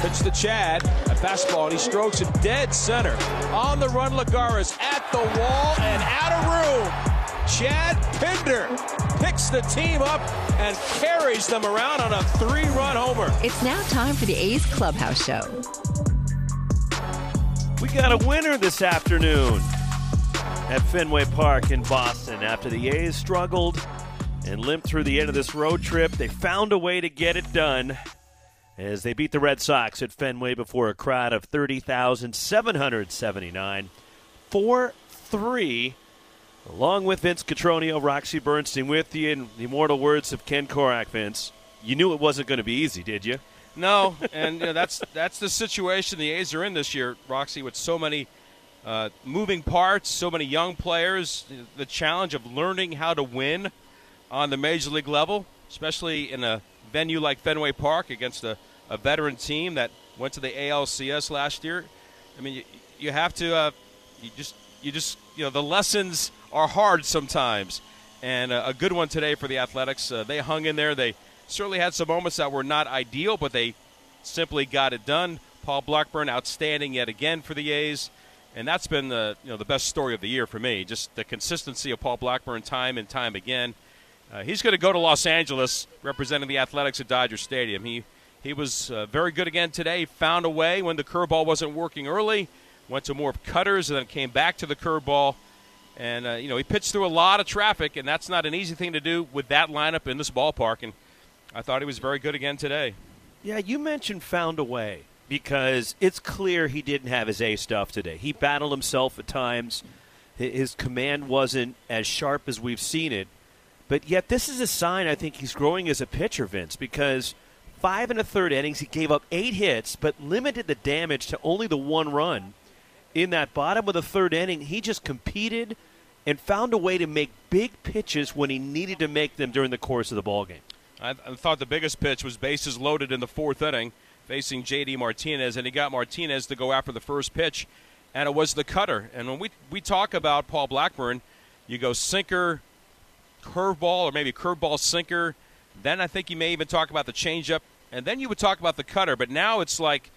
Pitch to Chad. A fastball, and he strokes it dead center. On the run, Lagares at the wall and out of room. Chad Pinder picks the team up and carries them around on a three run homer. It's now time for the A's Clubhouse Show. We got a winner this afternoon at Fenway Park in Boston. After the A's struggled and limped through the end of this road trip, they found a way to get it done as they beat the Red Sox at Fenway before a crowd of 30,779. 4 3. Along with Vince Cotroneo, Roxy Bernstein with you, in the immortal words of Ken Korach, Vince. You knew it wasn't going to be easy, did you? No, and you know, that's that's the situation the A's are in this year, Roxy, with so many uh, moving parts, so many young players. The challenge of learning how to win on the major league level, especially in a venue like Fenway Park against a, a veteran team that went to the ALCS last year. I mean, you, you have to, uh, you just, you just, you know, the lessons are hard sometimes. And uh, a good one today for the Athletics. Uh, they hung in there. They certainly had some moments that were not ideal, but they simply got it done. Paul Blackburn outstanding yet again for the A's. And that's been the you know the best story of the year for me. Just the consistency of Paul Blackburn time and time again. Uh, he's going to go to Los Angeles representing the Athletics at Dodger Stadium. He he was uh, very good again today. Found a way when the curveball wasn't working early. Went to more cutters and then came back to the curveball. And uh, you know he pitched through a lot of traffic, and that's not an easy thing to do with that lineup in this ballpark. And I thought he was very good again today. Yeah, you mentioned found a way because it's clear he didn't have his A stuff today. He battled himself at times. His command wasn't as sharp as we've seen it. But yet, this is a sign I think he's growing as a pitcher, Vince, because five and a third innings, he gave up eight hits, but limited the damage to only the one run. In that bottom of the third inning, he just competed and found a way to make big pitches when he needed to make them during the course of the ballgame. I, I thought the biggest pitch was bases loaded in the fourth inning, facing J.D. Martinez, and he got Martinez to go after the first pitch, and it was the cutter. And when we we talk about Paul Blackburn, you go sinker, curveball or maybe curveball sinker. Then I think you may even talk about the changeup, and then you would talk about the cutter. But now it's like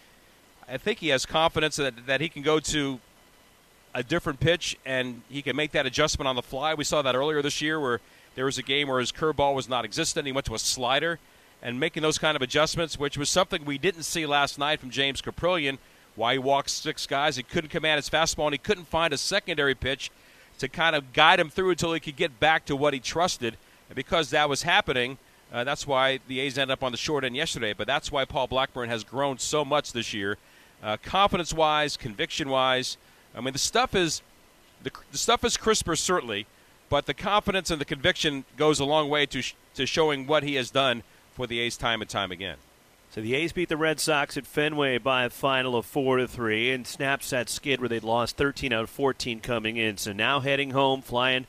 I think he has confidence that that he can go to a different pitch and he can make that adjustment on the fly. We saw that earlier this year where there was a game where his curveball was not existent. He went to a slider and making those kind of adjustments, which was something we didn't see last night from James Kaprielian. Why he walked six guys, he couldn't command his fastball, and he couldn't find a secondary pitch to kind of guide him through until he could get back to what he trusted. And because that was happening, uh, that's why the A's ended up on the short end yesterday. But that's why Paul Blackburn has grown so much this year, uh, confidence wise, conviction wise. I mean, the stuff is the, the, stuff is crisper certainly, but the confidence and the conviction goes a long way to sh- to showing what he has done for the A's time and time again. So the A's beat the Red Sox at Fenway by a final of four to three, and snaps that skid where they'd lost 13 out of 14 coming in. So now heading home, flying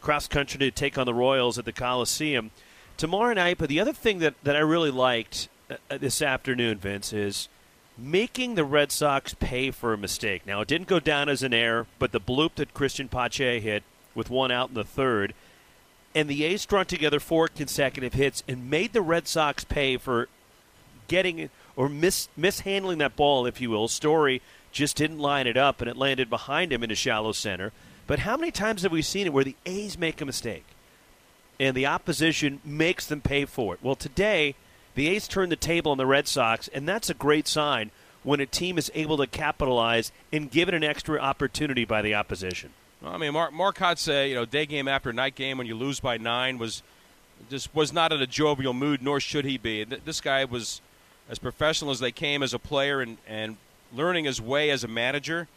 cross country to take on the Royals at the Coliseum tomorrow night. But the other thing that that I really liked uh, this afternoon, Vince, is making the Red Sox pay for a mistake. Now it didn't go down as an error, but the bloop that Christian Pache hit with one out in the third. And the A's strung together four consecutive hits and made the Red Sox pay for getting or mis- mishandling that ball, if you will. Story just didn't line it up, and it landed behind him in a shallow center. But how many times have we seen it where the A's make a mistake and the opposition makes them pay for it? Well, today the A's turned the table on the Red Sox, and that's a great sign when a team is able to capitalize and give it an extra opportunity by the opposition. Well, I mean, Mark Marcotte say you know day game after night game when you lose by nine was just was not in a jovial mood, nor should he be. This guy was as professional as they came as a player and, and learning his way as a manager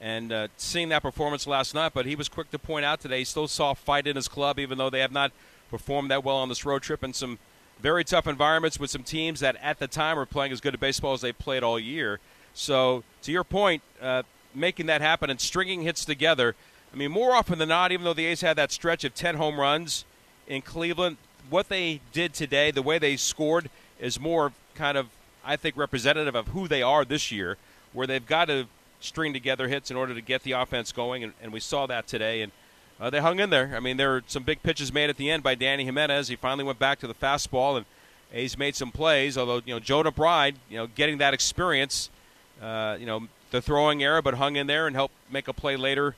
and uh, seeing that performance last night. But he was quick to point out today he still saw fight in his club, even though they have not performed that well on this road trip and some very tough environments with some teams that at the time were playing as good a baseball as they played all year. So, to your point, uh, making that happen and stringing hits together. I mean, more often than not, even though the A's had that stretch of 10 home runs in Cleveland, what they did today, the way they scored, is more kind of, I think, representative of who they are this year, where they've got to string together hits in order to get the offense going, and, and we saw that today. And uh, they hung in there. I mean, there were some big pitches made at the end by Dany Jimenez. He finally went back to the fastball, and he's made some plays. Although you know Jonah Bride, you know, getting that experience, uh, you know, the throwing error, but hung in there and helped make a play later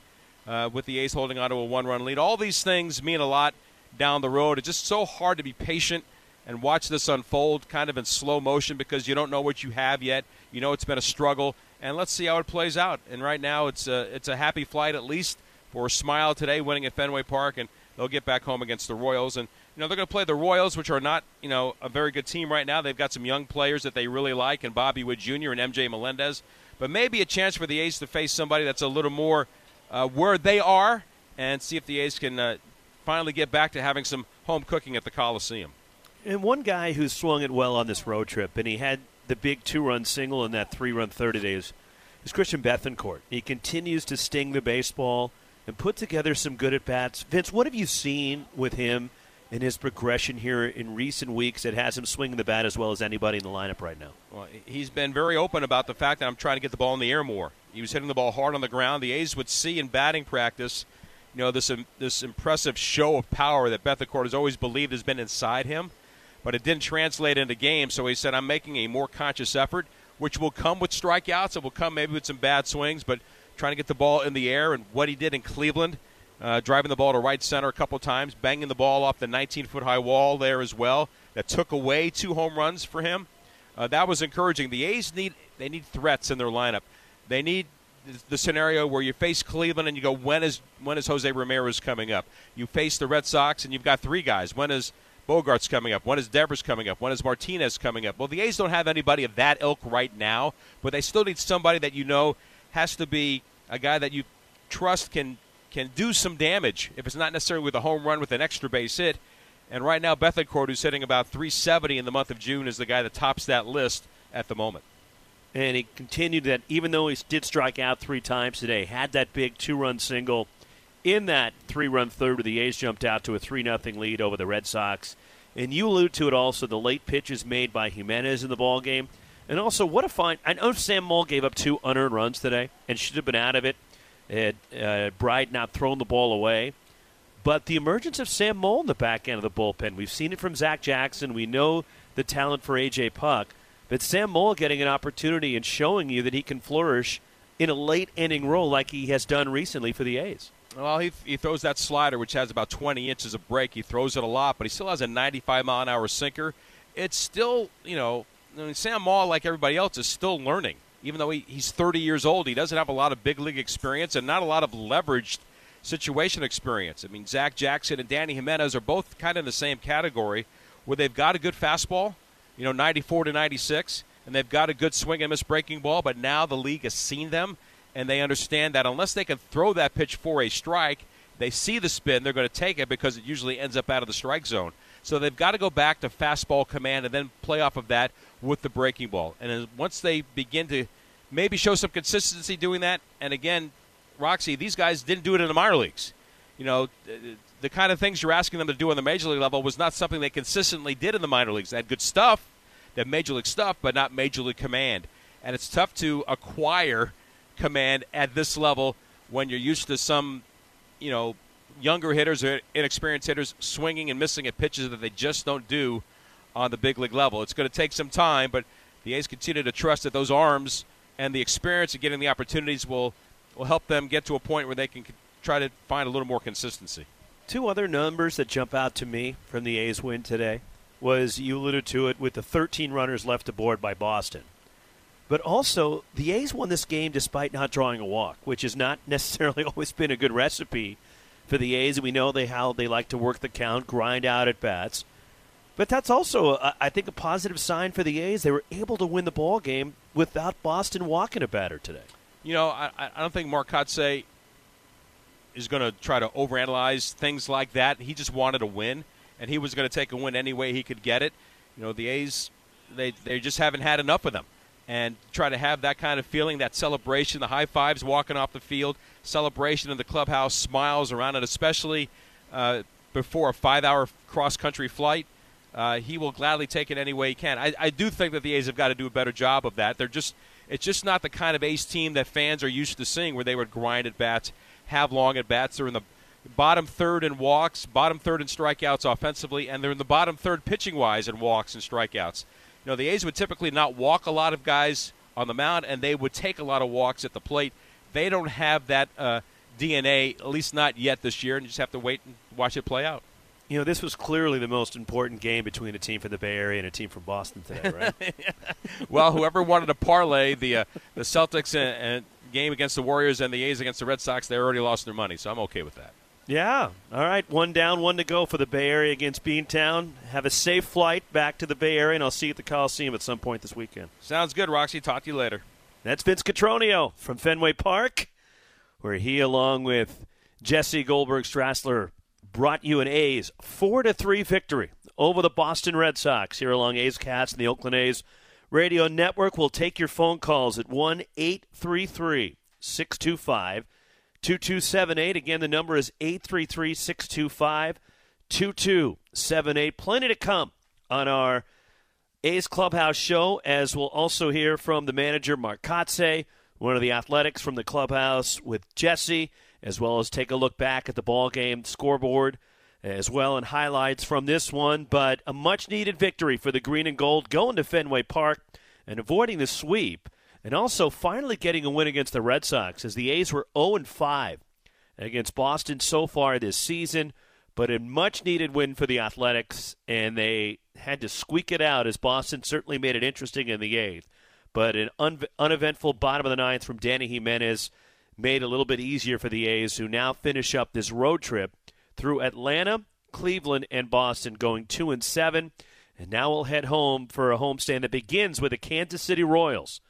uh, with the A's holding on to a one-run lead. All these things mean a lot down the road. It's just so hard to be patient and watch this unfold kind of in slow motion because you don't know what you have yet. You know it's been a struggle, and let's see how it plays out. And right now, it's a, it's a happy flight at least for Smile today, winning at Fenway Park, and they'll get back home against the Royals. And you know they're going to play the Royals, which are not you know a very good team right now. They've got some young players that they really like, and Bobby Witt Jr. and MJ Melendez. But maybe a chance for the A's to face somebody that's a little more uh, where they are, and see if the A's can uh, finally get back to having some home cooking at the Coliseum. And one guy who swung it well on this road trip, and he had the big two-run single and that three-run third today is, is Christian Bethancourt. He continues to sting the baseball and put together some good at bats. Vince, what have you seen with him and his progression here in recent weeks that has him swinging the bat as well as anybody in the lineup right now? Well, he's been very open about the fact that I'm trying to get the ball in the air more. He was hitting the ball hard on the ground. The A's would see in batting practice, you know, this this impressive show of power that Bethancourt has always believed has been inside him, but it didn't translate into games. So he said, "I'm making a more conscious effort, which will come with strikeouts. It will come maybe with some bad swings, but." trying to get the ball in the air, and what he did in Cleveland, uh, driving the ball to right center a couple times, banging the ball off the 19 foot high wall there as well. That took away two home runs for him. Uh, that was encouraging. The A's need they need threats in their lineup. They need the scenario where you face Cleveland and you go, when is when is Jose Ramirez coming up? You face the Red Sox and you've got three guys. When is Bogaerts coming up? When is Devers coming up? When is Martinez coming up? Well, the A's don't have anybody of that ilk right now, but they still need somebody that you know has to be a guy that you trust can can do some damage if it's not necessarily with a home run with an extra base hit. And right now, Bethancourt, who's hitting about 370 in the month of June, is the guy that tops that list at the moment. And he continued that even though he did strike out three times today, had that big two-run single in that three-run third where the A's jumped out to a 3 0 lead over the Red Sox. And you allude to it also, the late pitches made by Jimenez in the ball game. And also, what a fine! I know Sam Moll gave up two unearned runs today and should have been out of it. Had uh, Bride not thrown the ball away, but the emergence of Sam Moll in the back end of the bullpen, we've seen it from Zach Jackson. We know the talent for AJ Puk. but Sam Moll getting an opportunity and showing you that he can flourish in a late inning role like he has done recently for the A's. Well, he, he throws that slider, which has about 20 inches of break. He throws it a lot, but he still has a 95 mile an hour sinker. It's still, you know, I mean, Sam Moll, like everybody else, is still learning. Even though he, he's 30 years old, he doesn't have a lot of big league experience and not a lot of leveraged situation experience. I mean, Zach Jackson and Dany Jimenez are both kind of in the same category where they've got a good fastball, you know, 94 to 96, and they've got a good swing and miss breaking ball, but now the league has seen them and they understand that unless they can throw that pitch for a strike, they see the spin, they're going to take it because it usually ends up out of the strike zone. So they've got to go back to fastball command and then play off of that with the breaking ball. And once they begin to maybe show some consistency doing that, and again, Roxy, these guys didn't do it in the minor leagues. You know, the kind of things you're asking them to do on the major league level was not something they consistently did in the minor leagues. They had good stuff, they had major league stuff, but not major league command. And it's tough to acquire command at this level when you're used to some, you know, younger hitters or inexperienced hitters swinging and missing at pitches that they just don't do on the big league level. It's going to take some time, but the A's continue to trust that those arms and the experience of getting the opportunities will will help them get to a point where they can try to find a little more consistency. Two other numbers that jump out to me from the A's win today was you alluded to it with the 13 runners left aboard by Boston. But also, the A's won this game despite not drawing a walk, which has not necessarily always been a good recipe for the A's. We know they how they like to work the count, grind out at bats. But that's also, I think, a positive sign for the A's. They were able to win the ball game without Boston walking a batter today. You know, I, I don't think Mark Kotsay is going to try to overanalyze things like that. He just wanted a win, and he was going to take a win any way he could get it. You know, the A's, they, they just haven't had enough of them. And try to have that kind of feeling, that celebration, the high fives walking off the field, celebration in the clubhouse, smiles around it, especially uh, before a five hour cross country flight. Uh, he will gladly take it any way he can. I, I do think that the A's have got to do a better job of that. They're just it's just not the kind of A's team that fans are used to seeing, where they would grind at bats, have long at bats. They're in the bottom third in walks, bottom third in strikeouts offensively, and they're in the bottom third pitching wise in walks and strikeouts. You know, the A's would typically not walk a lot of guys on the mound, and they would take a lot of walks at the plate. They don't have that uh, DNA, at least not yet this year, and you just have to wait and watch it play out. You know, this was clearly the most important game between a team from the Bay Area and a team from Boston today, right? well, whoever wanted to parlay the uh, the Celtics and, uh, game against the Warriors and the A's against the Red Sox, they already lost their money, so I'm okay with that. Yeah. All right. One down, one to go for the Bay Area against Beantown. Have a safe flight back to the Bay Area, and I'll see you at the Coliseum at some point this weekend. Sounds good, Roxy. Talk to you later. That's Vince Cotroneo from Fenway Park, where he, along with Jesse Goldberg Strassler, brought you an A's 4 to 3 victory over the Boston Red Sox here along A's Cast and the Oakland A's Radio Network. We'll take your phone calls at 1 833 625 2278. Again, the number is 833 625 2278. Plenty to come on our A's Clubhouse show, as we'll also hear from the manager, Mark Kotsay, one of the athletics from the clubhouse with Jesse, as well as take a look back at the ball game scoreboard as well and highlights from this one. But a much needed victory for the green and gold going to Fenway Park and avoiding the sweep and also finally getting a win against the Red Sox as the A's were 0 5 against Boston so far this season, but a much needed win for the Athletics, and they had to squeak it out as Boston certainly made it interesting in the eighth. But an un- uneventful bottom of the ninth from Dany Jimenez made a little bit easier for the A's, who now finish up this road trip through Atlanta, Cleveland, and Boston, going two and seven. And now we'll head home for a homestand that begins with the Kansas City Royals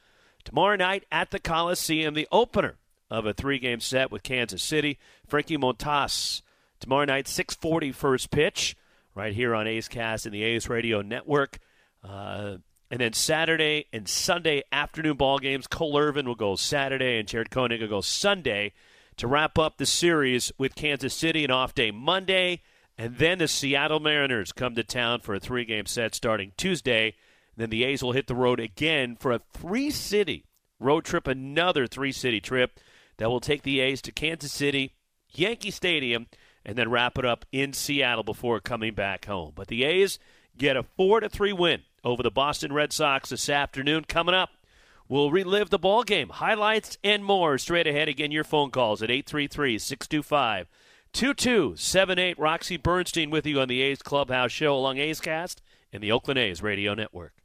Tomorrow night at the Coliseum, the opener of a three-game set with Kansas City. Frankie Montas tomorrow night, 6:40 first pitch, right here on A's Cast and the A's Radio Network. Uh, and then Saturday and Sunday afternoon ball games. Cole Irvin will go Saturday, and Jared Koenig will go Sunday to wrap up the series with Kansas City. An off day Monday, and then the Seattle Mariners come to town for a three-game set starting Tuesday then the A's will hit the road again for a three city road trip, another three city trip that will take the A's to Kansas City, Yankee Stadium, and then wrap it up in Seattle before coming back home. But the A's get a 4 to 3 win over the Boston Red Sox this afternoon. Coming up, we'll relive the ball game, highlights, and more straight ahead. Again, your phone calls at 833 625 2278. Roxy Bernstein with you on the A's Clubhouse Show along A's Cast and the Oakland A's Radio Network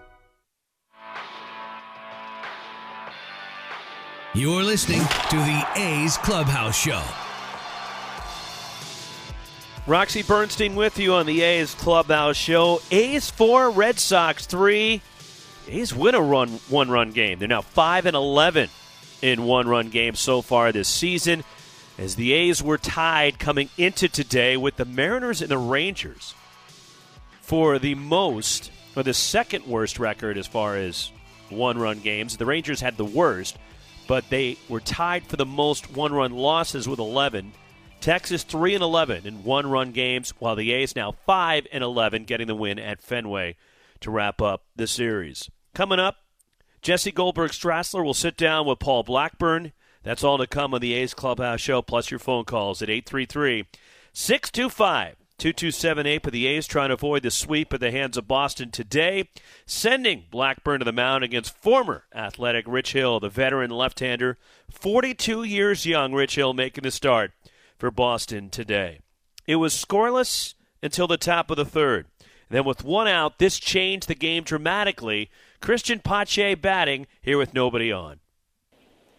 You're listening to the A's Clubhouse Show. Roxy Bernstein with you on the A's Clubhouse Show. A's four, Red Sox three. A's win a run one run game. They're now five and eleven in one run games so far this season. As the A's were tied coming into today with the Mariners and the Rangers for the most or the second worst record as far as one run games. The Rangers had the worst but they were tied for the most one run losses with 11. Texas 3 and 11 in one-run games, while the A's now 5 and 11, getting the win at Fenway to wrap up the series. Coming up, Jesse Goldberg Strassler will sit down with Paul Blackburn. That's all to come on the A's Clubhouse Show, plus your phone calls at 833 625 2278 for the A's trying to avoid the sweep at the hands of Boston today, sending Blackburn to the mound against former athletic Rich Hill, the veteran left-hander, 42 years young Rich Hill making the start for Boston today. It was scoreless until the top of the third. Then with one out, this changed the game dramatically. Christian Pache batting here with nobody on.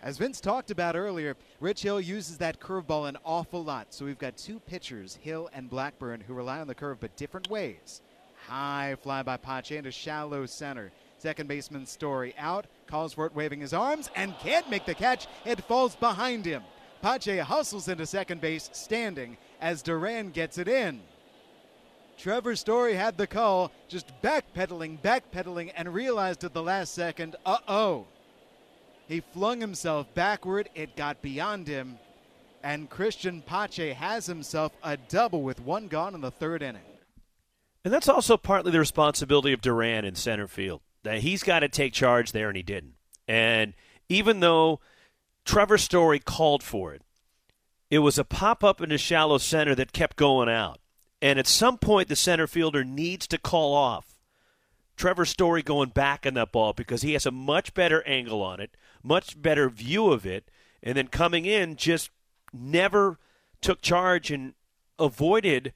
As Vince talked about earlier, Rich Hill uses that curveball an awful lot. So we've got two pitchers, Hill and Blackburn, who rely on the curve but different ways. High fly by Pache into shallow center. Second baseman Story out, calls for it waving his arms, and can't make the catch. It falls behind him. Pache hustles into second base, standing, as Duran gets it in. Trevor Story had the call, just backpedaling, backpedaling, and realized at the last second, uh oh. He flung himself backward. It got beyond him. And Christian Pache has himself a double with one gone in the third inning. And that's also partly the responsibility of Duran in center field. That he's got to take charge there, and he didn't. And even though Trevor Story called for it, it was a pop up into shallow center that kept going out. And at some point, the center fielder needs to call off Trevor Story going back in that ball because he has a much better angle on it, much better view of it, and then coming in just never took charge and avoided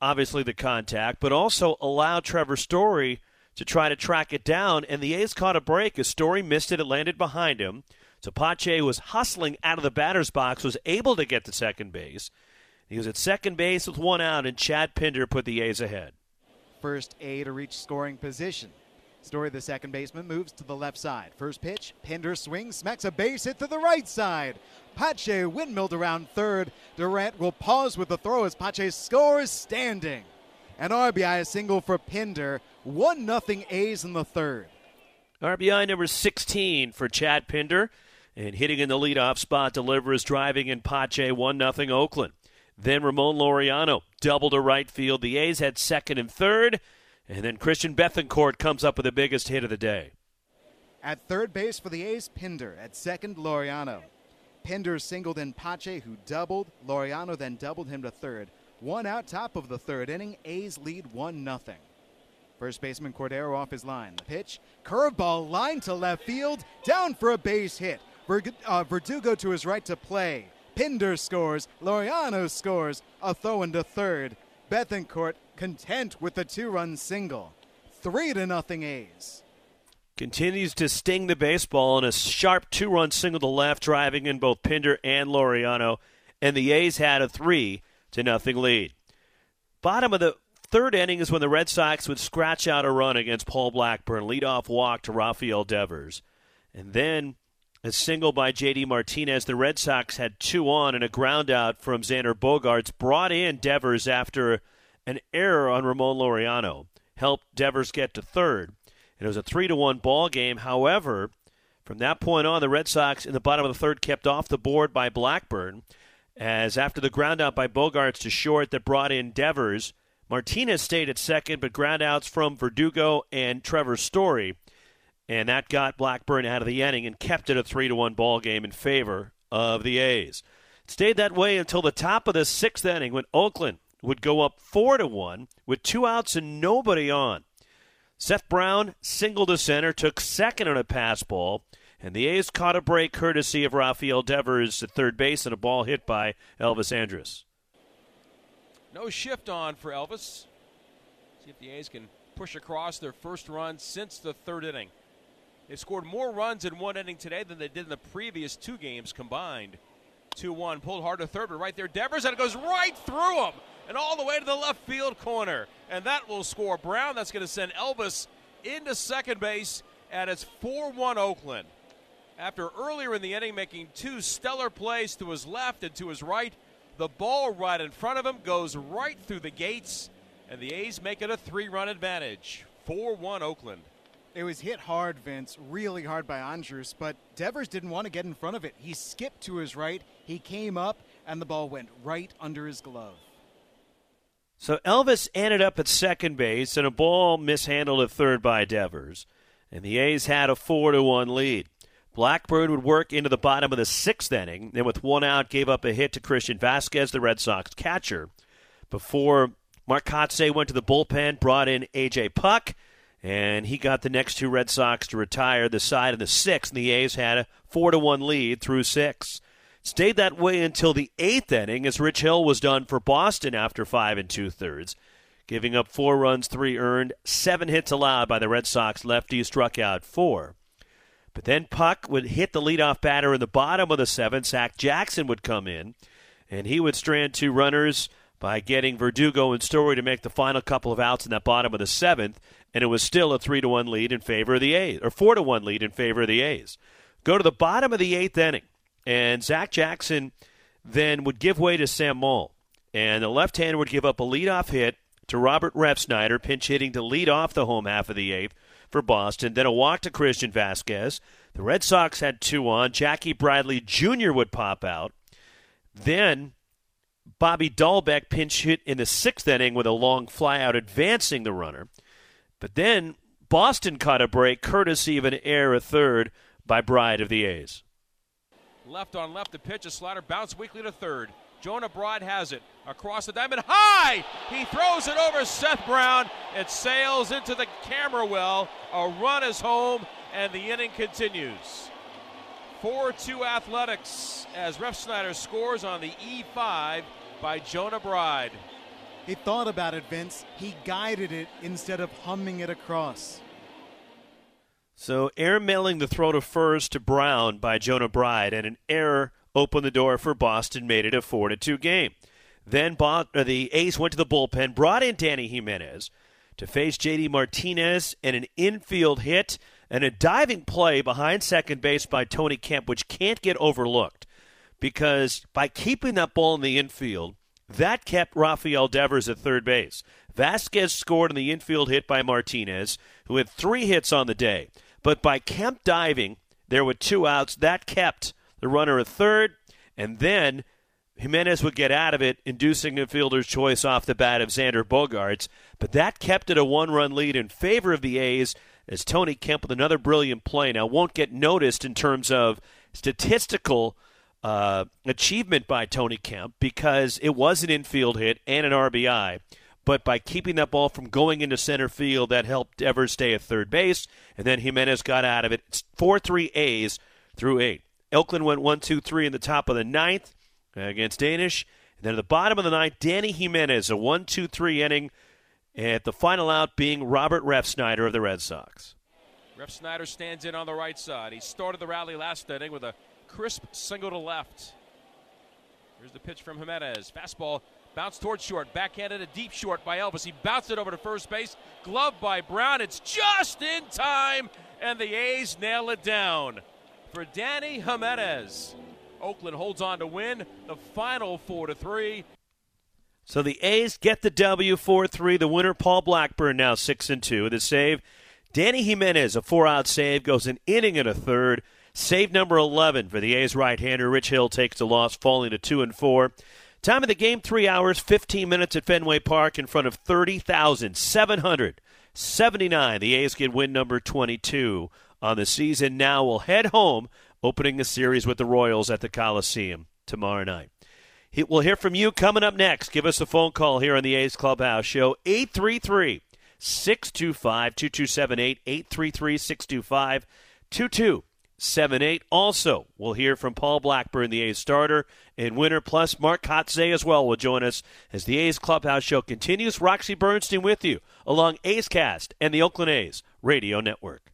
obviously the contact, but also allowed Trevor Story to try to track it down. And the A's caught a break as Story missed it. It landed behind him. So Pache was hustling out of the batter's box, was able to get to second base. He was at second base with one out, and Chad Pinder put the A's ahead first A to reach scoring position. Story, the second baseman, moves to the left side. First pitch, Pinder swings, smacks a base hit to the right side. Pache windmilled around third. Duran will pause with the throw as Pache scores standing. An RBI a single for Pinder. 1 0 A's in the third. RBI number 16 for Chad Pinder. And hitting in the leadoff spot delivers driving in Pache 1 0 Oakland. Then Ramon Laureano double to right field. The A's had second and third. And then Christian Bethancourt comes up with the biggest hit of the day. At third base for the A's, Pinder. At second, Laureano. Pinder singled in Pache, who doubled. Laureano then doubled him to third. One out top of the third inning. A's lead 1 0. First baseman Cordero off his line. The pitch, curveball line to left field, down for a base hit. uh, Verdugo to his right to play. Pinder scores. Laureano scores. A throw into third. Bethancourt content with the two-run single. Three to nothing A's. Continues to sting the baseball in a sharp two-run single to left, driving in both Pinder and Laureano, and the A's had a three to nothing lead. Bottom of the third inning is when the Red Sox would scratch out a run against Paul Blackburn, leadoff walk to Rafael Devers, and then a single by J.D. Martinez. The Red Sox had two on and a ground out from Xander Bogaerts. Brought in Devers after an error on Ramon Laureano. Helped Devers get to third. And it was a 3 to 1 ball game. However, from that point on, the Red Sox in the bottom of the third kept off the board by Blackburn. As after the ground out by Bogaerts to short that brought in Devers, Martinez stayed at second, but ground outs from Verdugo and Trevor Story and that got Blackburn out of the inning and kept it a three to one ball game in favor of the A's. It stayed that way until the top of the sixth inning when Oakland would go up four to one with two outs and nobody on. Seth Brown singled to center, took second on a pass ball, and the A's caught a break courtesy of Rafael Devers at third base and a ball hit by Elvis Andrus. No shift on for Elvis. See if the A's can push across their first run since the third inning. They scored more runs in one inning today than they did in the previous two games combined. 2 1. Pulled hard to third, but right there, Devers, and it goes right through him and all the way to the left field corner. And that will score Brown. That's going to send Elvis into second base, and it's 4 1 Oakland. After earlier in the inning making two stellar plays to his left and to his right, the ball right in front of him goes right through the gates, and the A's make it a three run advantage. 4 1 Oakland. It was hit hard, Vince, really hard by Andrus, but Devers didn't want to get in front of it. He skipped to his right. He came up, and the ball went right under his glove. So Elvis ended up at second base, and a ball mishandled at third by Devers, and the A's had a four to one lead. Blackburn would work into the bottom of the sixth inning, then with one out, gave up a hit to Christian Vazquez, the Red Sox catcher, before Mark Kotsay went to the bullpen, brought in A.J. Puk, and he got the next two Red Sox to retire the side of the sixth, and the A's had a four to one lead through six. Stayed that way until the eighth inning as Rich Hill was done for Boston after five and two thirds, giving up four runs, three earned, seven hits allowed by the Red Sox lefty struck out four. But then Puk would hit the leadoff batter in the bottom of the seventh. Zach Jackson would come in, and he would strand two runners by getting Verdugo and Story to make the final couple of outs in that bottom of the seventh, and it was still a three to one lead in favor of the A's, or four to one lead in favor of the A's. Go to the bottom of the eighth inning. And Zach Jackson then would give way to Sam Moll. And the left hander would give up a leadoff hit to Robert Refsnyder, pinch hitting to lead off the home half of the eighth for Boston. Then a walk to Christian Vazquez. The Red Sox had two on. Jackie Bradley Jr. would pop out. Then Bobby Dalbec pinch hit in the sixth inning with a long flyout advancing the runner. But then Boston caught a break courtesy of an error third by Bride of the A's. Left on left, the pitch, a slider bounce weakly to third. Jonah Bride has it across the diamond high. He throws it over Seth Brown. It sails into the camera well. A run is home, and the inning continues. 4 2 Athletics as Refsnyder scores on the E5 by Jonah Bride. He thought about it, Vince. He guided it instead of humming it across. So air mailing the throw to first to Brown by Jonah Bride, and an error opened the door for Boston, made it a four to two game. Then the A's went to the bullpen, brought in Dany Jimenez to face J.D. Martinez, and an infield hit and a diving play behind second base by Tony Kemp, which can't get overlooked because by keeping that ball in the infield, that kept Rafael Devers at third base. Vazquez scored on the infield hit by Martinez, who had three hits on the day. But by Kemp diving, there were two outs. That kept the runner at third, and then Jimenez would get out of it, inducing a fielder's choice off the bat of Xander Bogaerts. But that kept it a one run lead in favor of the A's as Tony Kemp with another brilliant play. Now, won't get noticed in terms of statistical uh, achievement by Tony Kemp because it was an infield hit and an RBI. But by keeping that ball from going into center field, that helped Devers stay at third base. And then Jimenez got out of it. It's 4 3 A's through eight. Oakland went 1 2 3 in the top of the ninth against Danish. And then at the bottom of the ninth, Dany Jimenez, a 1 2 3 inning. At the final out being Robert Refsnyder of the Red Sox. Refsnyder stands in on the right side. He started the rally last inning with a crisp single to left. Here's the pitch from Jimenez. Fastball Bounce towards short. Backhanded a deep short by Elvis. He bounced it over to first base. Glove by Brown. It's just in time, and the A's nail it down. For Dany Jimenez. Oakland holds on to win the final 4 to 3. So the A's get the W 4 3. The winner, Paul Blackburn, now 6 and 2. The save, Dany Jimenez, a four out save, goes an inning and a third. Save number 11 for the A's right hander. Rich Hill takes the loss, falling to 2 and 4. Time of the game, 3 hours, 15 minutes at Fenway Park in front of 30,779. The A's get win number 22 on the season. Now we'll head home, opening the series with the Royals at the Coliseum tomorrow night. We'll hear from you coming up next. Give us a phone call here on the A's Clubhouse Show, 833 625 2278, 833 625 7 8. Also, we'll hear from Paul Blackburn, the A's starter and winner, plus Mark Kotsay as well will join us as the A's Clubhouse Show continues. Roxy Bernstein with you along A's Cast and the Oakland A's Radio Network.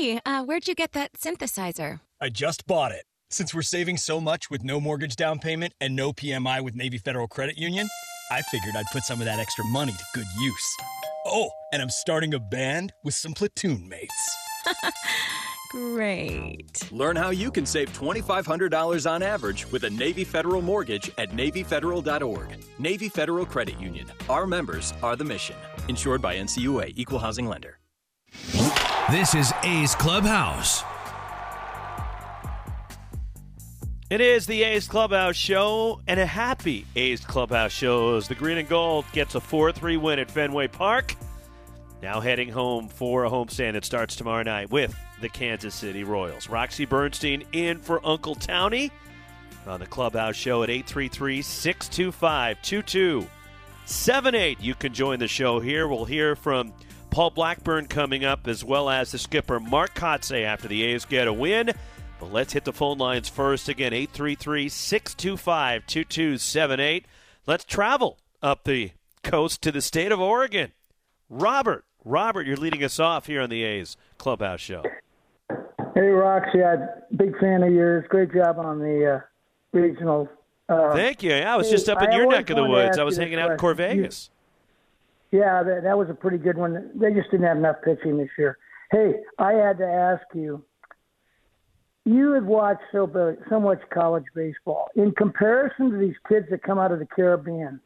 Hey, uh, where'd you get that synthesizer? I just bought it. Since we're saving so much with no mortgage down payment and no PMI with Navy Federal Credit Union, I figured I'd put some of that extra money to good use. Oh, and I'm starting a band with some platoon mates. Great. Learn how you can save $2,500 on average with a Navy Federal mortgage at NavyFederal.org. Navy Federal Credit Union. Our members are the mission. Insured by NCUA, Equal Housing Lender. This is A's Clubhouse. It is the A's Clubhouse Show, and a happy A's Clubhouse show as the Green and Gold gets a 4 3 win at Fenway Park. Now heading home for a homestand that starts tomorrow night with the Kansas City Royals. Roxy Bernstein in for Uncle Townie on the Clubhouse Show at 833 625 2278. You can join the show here. We'll hear from Paul Blackburn coming up, as well as the skipper Mark Kotsay after the A's get a win. But let's hit the phone lines first. Again, 833 625 2278. Let's travel up the coast to the state of Oregon. Robert, Robert, you're leading us off here on the A's Clubhouse Show. Hey, Roxy, I'm a big fan of yours. Great job on the uh, regional. Uh, Thank you. Yeah, I was just up in I your neck of the woods. I was hanging out in question. You-. Yeah, that, that was a pretty good one. They just didn't have enough pitching this year. Hey, I had to ask you. You have watched so so much college baseball. In comparison to these kids that come out of the Caribbean,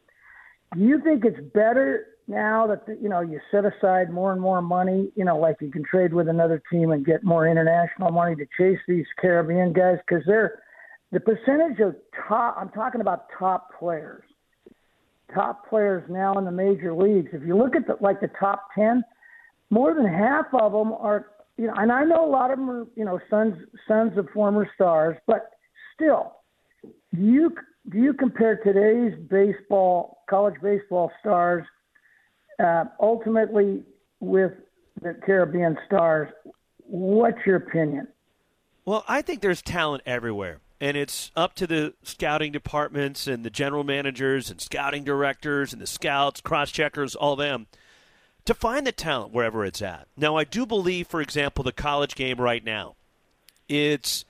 do you think it's better now that the, you know you set aside more and more money? You know, like you can trade with another team and get more international money to chase these Caribbean guys because they're the percentage of top. I'm talking about top players top players now in the major leagues. If you look at the, like the top ten, more than half of them are you know, and I know a lot of them are you know sons sons of former stars, but still, do you do you compare today's baseball college baseball stars uh, ultimately with the Caribbean stars? What's your opinion? Well, I think there's talent everywhere. And it's up to the scouting departments and the general managers and scouting directors and the scouts, cross checkers, all them, to find the talent wherever it's at. Now, I do believe, for example, the college game right now, it's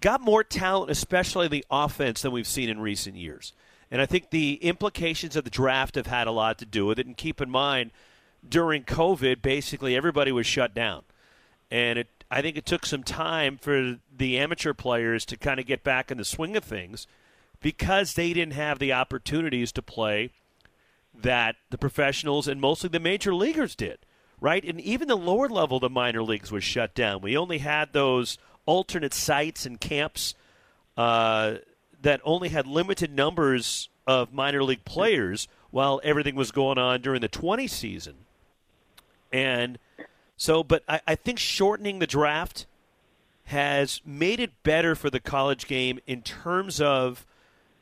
got more talent, especially the offense, than we've seen in recent years. And I think the implications of the draft have had a lot to do with it. And keep in mind, during COVID, basically everybody was shut down. And it, I think it took some time for the amateur players to kind of get back in the swing of things because they didn't have the opportunities to play that the professionals and mostly the major leaguers did, right? And even the lower level the minor leagues was shut down. We only had those alternate sites and camps uh, that only had limited numbers of minor league players while everything was going on during the 20 season. And so, but I, I think shortening the draft has made it better for the college game in terms of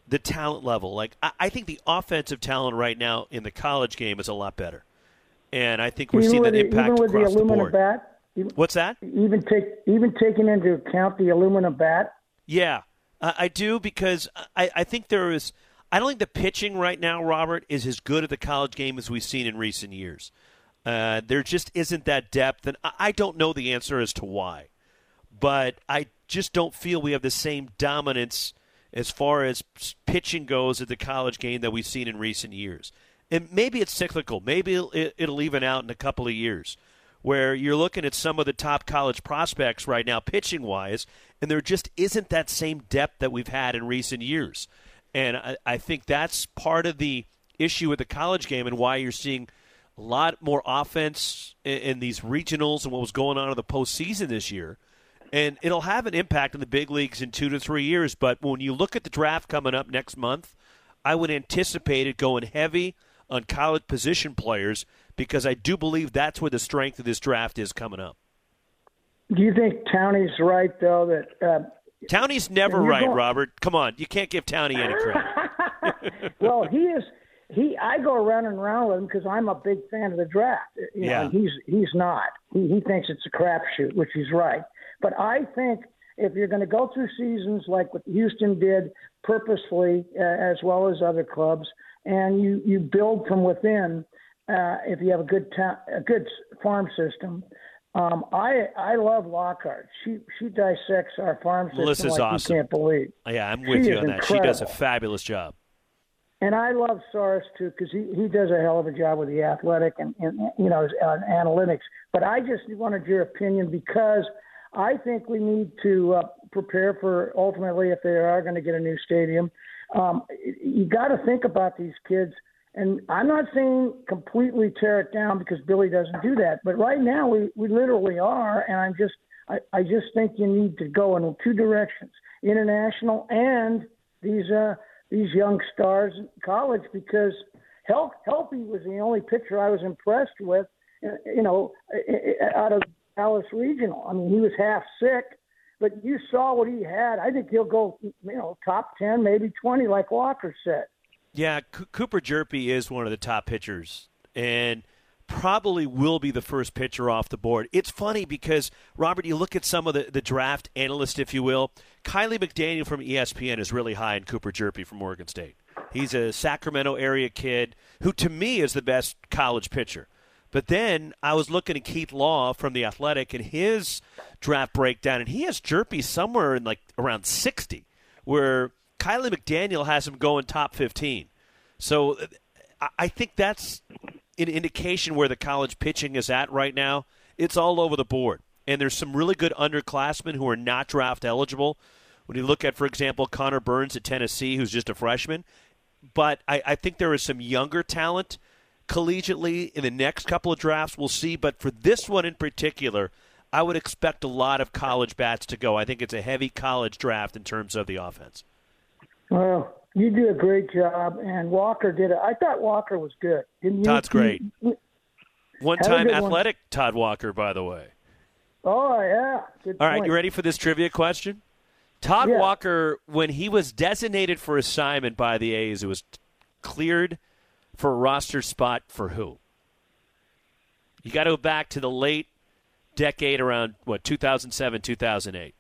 the talent level. Like, I, I think the offensive talent right now in the college game is a lot better. And I think we're even seeing that the, impact across the the board. bat. even- What's that? Even take even taking into account the aluminum bat. Yeah, I I do because I, I think there is. I don't think the pitching right now, Robert, is as good at the college game as we've seen in recent years. Uh, there just isn't that depth, and I, I don't know the answer as to why. But I just don't feel we have the same dominance as far as pitching goes at the college game that we've seen in recent years. And maybe it's cyclical. Maybe it'll, it- it'll even out in a couple of years where you're looking at some of the top college prospects right now, pitching wise, and there just isn't that same depth that we've had in recent years. And I, I think that's part of the issue with the college game and why you're seeing a lot more offense in, in these regionals and what was going on in the postseason this year. And it'll have an impact in the big leagues in two to three years. But when you look at the draft coming up next month, I would anticipate it going heavy on college position players because I do believe that's where the strength of this draft is coming up. Do you think Townie's right though that uh, Townie's never right, going... Robert? Come on, you can't give Towney any credit. well, he is. He, I go around and around with him because I'm a big fan of the draft. You yeah, know, he's he's not. He he thinks it's a crapshoot, which he's right. But I think if you're going to go through seasons like what Houston did purposefully, uh, as well as other clubs, and you you build from within, uh, if you have a good ta- a good farm system. Um, I I love Lockhart. She she dissects our farm system Melissa's like awesome. you can't believe. Yeah, I'm with she you on that. Incredible. She does a fabulous job. And I love Sarris too because he, he does a hell of a job with the athletic and, and you know uh, analytics. But I just wanted your opinion because I think we need to uh, prepare for ultimately if they are going to get a new stadium. Um, you got to think about these kids. And I'm not saying completely tear it down because Billy doesn't do that. But right now we, we literally are. And I'm just I, I just think you need to go in two directions: international and these uh, these young stars in college. Because Hel- Helpy was the only pitcher I was impressed with, you know, out of Dallas Regional. I mean, he was half sick, but you saw what he had. I think he'll go, you know, top ten, maybe twenty, like Walker said. Yeah, C- Cooper Hjerpe is one of the top pitchers, and probably will be the first pitcher off the board. It's funny because Robert, you look at some of the, the draft analysts, if you will. Kiley McDaniel from ESPN is really high in Cooper Hjerpe from Oregon State. He's a Sacramento area kid who, to me, is the best college pitcher. But then I was looking at Keith Law from the Athletic and his draft breakdown, and he has Hjerpe somewhere in like around 60, where Kiley McDaniel has him going top 15. So I think that's an indication where the college pitching is at right now. It's all over the board. And there's some really good underclassmen who are not draft eligible. When you look at, for example, Connor Burns at Tennessee, who's just a freshman. But I, I think there is some younger talent collegiately in the next couple of drafts. We'll see. But for this one in particular, I would expect a lot of college bats to go. I think it's a heavy college draft in terms of the offense. Well, you do a great job, and Walker did it. I thought Walker was good. Didn't you? Todd's great. One time good one. athletic Todd Walker, by the way. Oh yeah. Good All right, you ready for this trivia question? Todd Yeah. Walker, when he was designated for assignment by the A's, it was cleared for a roster spot for who? You got to go back to the late decade around what 2007, 2008.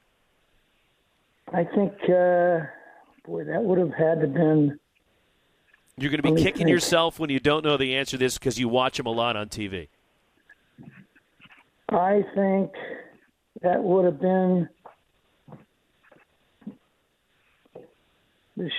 I think, uh, boy, that would have had to been. You're going to be kicking think. yourself when you don't know the answer to this because you watch him a lot on TV. I think that would have been. the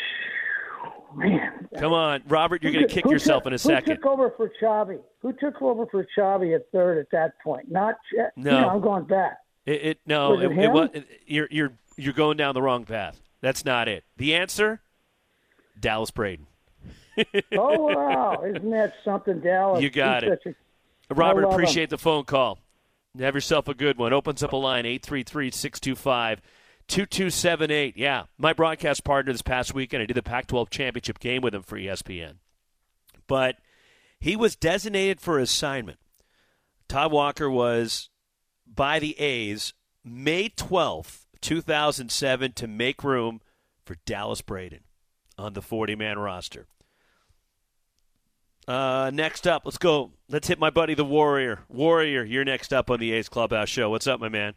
Man, Come on, Robert, you're going to kick who yourself took- in a second. Who took over for Chavi? Who took over for Chavi at third at that point? Not Ch- No. You know, I'm going back. It, it no, Was it it, it- you're you're you're going down the wrong path. That's not it. The answer, Dallas Braden. oh wow! Isn't that something, Dallas? You got He's it. a- Robert, love him. appreciate the phone call. Have yourself a good one. Opens up a line 833-625-2278. Yeah, my broadcast partner this past weekend, I did the Pac-12 championship game with him for ESPN. But he was designated for assignment. Todd Walker was by the A's May 12th, 2007 to make room for Dallas Braden on the 40-man roster. Uh, next up, let's go. Let's hit my buddy the Warrior. Warrior, you're next up on the A's Clubhouse show. What's up, my man?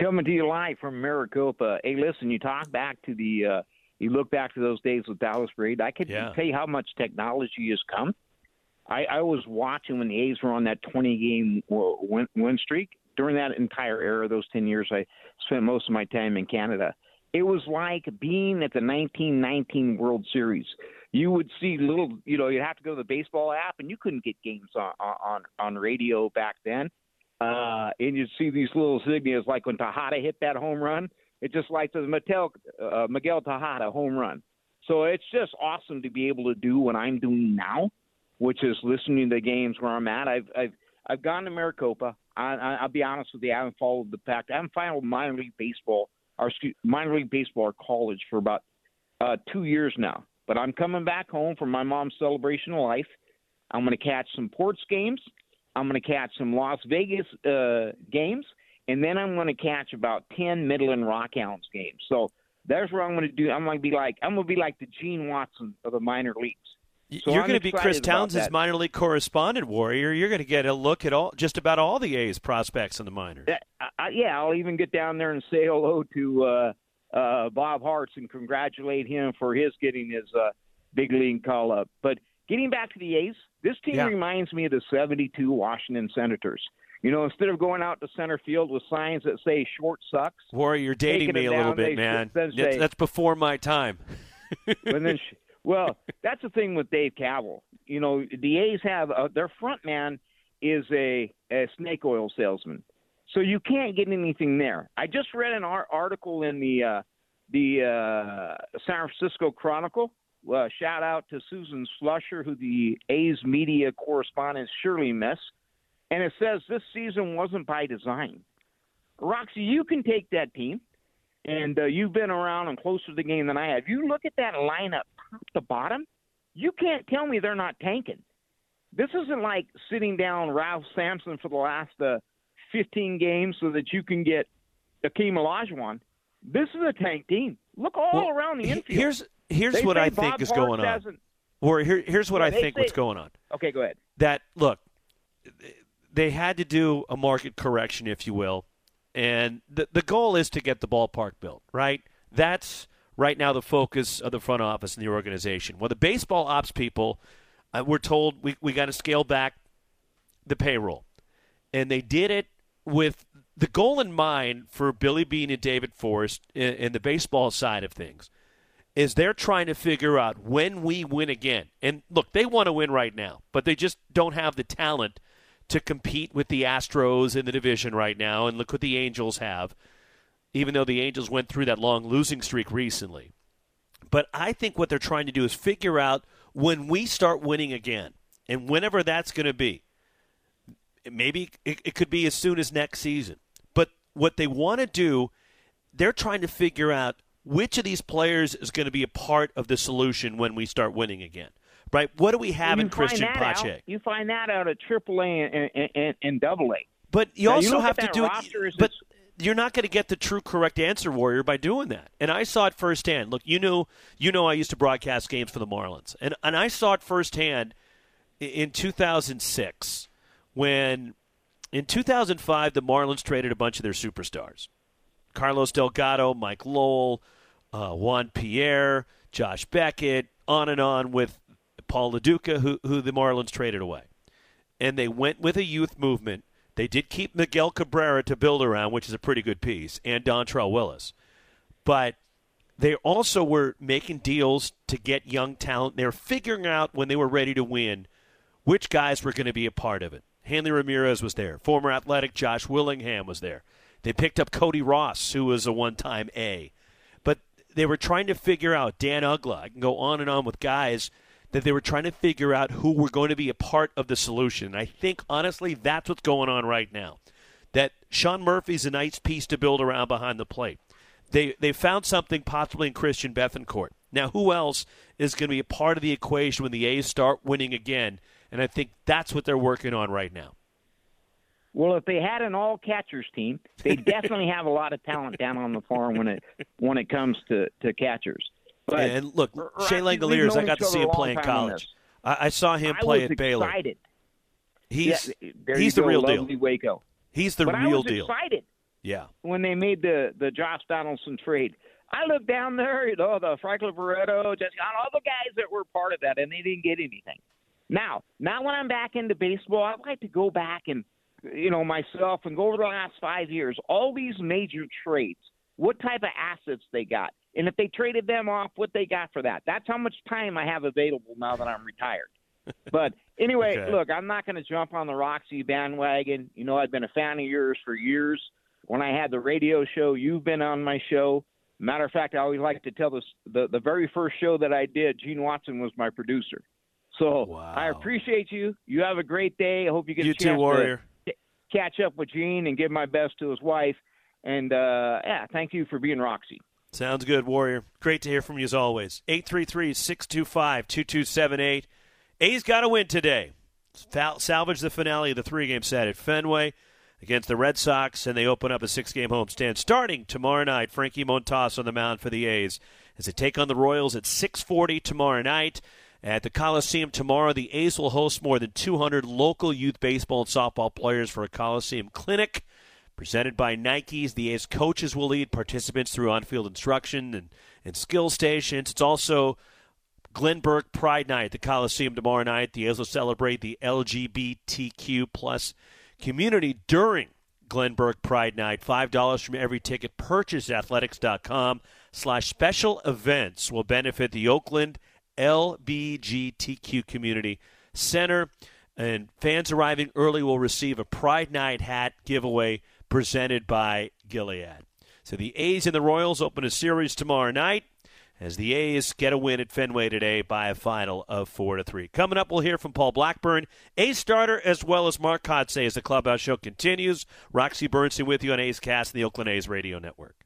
Coming to you live from Maricopa. Hey, listen, you talk back to the, uh, you look back to those days with Dallas Braid. I can Yeah. tell you how much technology has come. I, I was watching when the A's were on that 20 game win, win streak. During that entire era, those 10 years, I spent most of my time in Canada. It was like being at the 1919 World Series. You would see little, you know, you'd have to go to the baseball app, and you couldn't get games on on on radio back then. Uh, and you see these little zinnias like when Tejada hit that home run. It just like the Miguel, uh, Miguel Tejada home run. So it's just awesome to be able to do what I'm doing now, which is listening to the games where I'm at. I've I've I've gone to Maricopa. I, I, I'll be honest with you, I haven't followed the pack. I haven't followed minor league baseball or excuse, minor league baseball or college for about uh, two years now. But I'm coming back home for my mom's celebration of life. I'm going to catch some Ports games. I'm going to catch some Las Vegas uh, games, and then I'm going to catch about ten Midland Rockhounds games. So that's what I'm going to do. I'm going to be like I'm going to be like the Gene Watson of the minor leagues. So You're I'm going to be Chris Townsend's minor league correspondent, Warrior. You're going to get a look at all, just about all the A's prospects in the minors. Yeah, I, yeah, I'll even get down there and say hello to uh, uh, Bob Hartz and congratulate him for his getting his uh, big league call up. But getting back to the A's, this team Yeah. reminds me of the '72 Washington Senators. You know, instead of going out to center field with signs that say "short sucks," Warrior, you're dating me a little bit, man. That's, say- that's before my time. and then, sh- well, that's the thing with Dave Kaval. You know, the A's have uh, their front man is a, a snake oil salesman, so you can't get anything there. I just read an ar- article in the uh, the uh, San Francisco Chronicle. Uh, shout out to Susan Slusser, who the A's media correspondent surely miss, and it says this season wasn't by design. Roxy, you can take that team and uh, you've been around and closer to the game than I have. You look at that lineup top to bottom, you can't tell me they're not tanking. This isn't like sitting down Ralph Sampson for the last uh, 15 games so that you can get Akeem Olajuwon. This is a tank team. Look all Well, around the infield. Here's here's They what I think Bob is Hartz going on. Warrior, here, here's what Yeah, I think say- what's going on. Okay, go ahead. that look they had to do a market correction if you will and the the goal is to get the ballpark built right that's right now the focus of the front office and the organization well the baseball ops people uh, were told we, we got to scale back the payroll and they did it with the goal in mind for Billy Beane and David Forst in, in the baseball side of things is they're trying to figure out when we win again. And look, they want to win right now, but they just don't have the talent to compete with the Astros in the division right now. And look what the Angels have, even though the Angels went through that long losing streak recently. But I think what they're trying to do is figure out when we start winning again, and whenever that's going to be. Maybe it, it could be as soon as next season. But what they want to do, they're trying to figure out which of these players is going to be a part of the solution when we start winning again. Right? What do we have you in Cristian out- Pache? You find that out at AAA and, and, and, and Double A. But you Now, you also look have to do it. But you're not going to get the true correct answer, Warrior, by doing that. And I saw it firsthand. Look, you know, you know, I used to broadcast games for the Marlins, and and I saw it firsthand in 2006 when in 2005 the Marlins traded a bunch of their superstars: Carlos Delgado, Mike Lowell, uh, Juan Pierre, Josh Beckett, on and on with Paul Lo Duca, who who the Marlins traded away and they went with a youth movement. They did keep Miguel Cabrera to build around, which is a pretty good piece, and Dontrelle Willis. But they also were making deals to get young talent. They were figuring out when they were ready to win which guys were going to be a part of it. Hanley Ramirez was there. Former athletic Josh Willingham was there. They picked up Cody Ross, who was a one time A. They were trying to figure out Dan Uggla. I can go on and on with guys that they were trying to figure out who were going to be a part of the solution. And I think, honestly, that's what's going on right now. That Sean Murphy's a nice piece to build around behind the plate. They, they found something possibly in Christian Bethancourt. Now, who else is going to be a part of the equation when the A's start winning again? And I think that's what they're working on right now. Well, if they had an all catchers team, they definitely have a lot of talent down on the farm when it when it comes to, to catchers. But and look, Shea Langeliers, I got to see him play in long time on college. I, I saw him I play at Baylor. excited. He's Yeah, he's the go, real deal. Waco. He's the but I real was deal. excited Yeah. when they made the the Josh Donaldson trade. I looked down there, you know, the Franklin Barreto, just all the guys that were part of that, and they didn't get anything. Now, now when I'm back into baseball, I'd like to go back and, you know, myself and go over the last five years, all these major trades, what type of assets they got, and if they traded them off, what they got for that. That's how much time I have available now that I'm retired. but anyway, Okay. look, I'm not going to jump on the Roxy bandwagon. You know, I've been a fan of yours for years. When I had the radio show, you've been on my show. Matter of fact, I always like to tell this the, the very first show that I did, Gene Watson was my producer. So I appreciate you. You have a great day. I hope you get You a too, Warrior. to catch up with Gene and give my best to his wife. And uh, yeah, thank you for being Roxy. Sounds good, Warrior. Great to hear from you as always. 833 625 2278. A's got to win today. Sal- salvage the finale of the three game set at Fenway against the Red Sox, and they open up a six game homestand starting tomorrow night. Frankie Montas on the mound for the A's as they take on the Royals at 640 tomorrow night. At the Coliseum tomorrow, the A's will host more than 200 local youth baseball and softball players for a Coliseum clinic. Presented by Nikes, the A's coaches will lead participants through on-field instruction and, and skill stations. It's also Glenn Burke Pride Night at the Coliseum tomorrow night. The A's will celebrate the LGBTQ plus community during Glenn Burke Pride Night. Five dollars from every ticket purchased at athletics.com slash special events will benefit the Oakland LBGTQ community center. And fans arriving early will receive a Pride Night hat giveaway presented by Gilead. So the A's and the Royals open a series tomorrow night as the A's get a win at Fenway today by a final of four to three. Coming up, we'll hear from Paul Blackburn, A's starter, as well as Mark Kotsay as the clubhouse show continues. Roxy Bernstein with you on A's Cast and the Oakland A's radio network.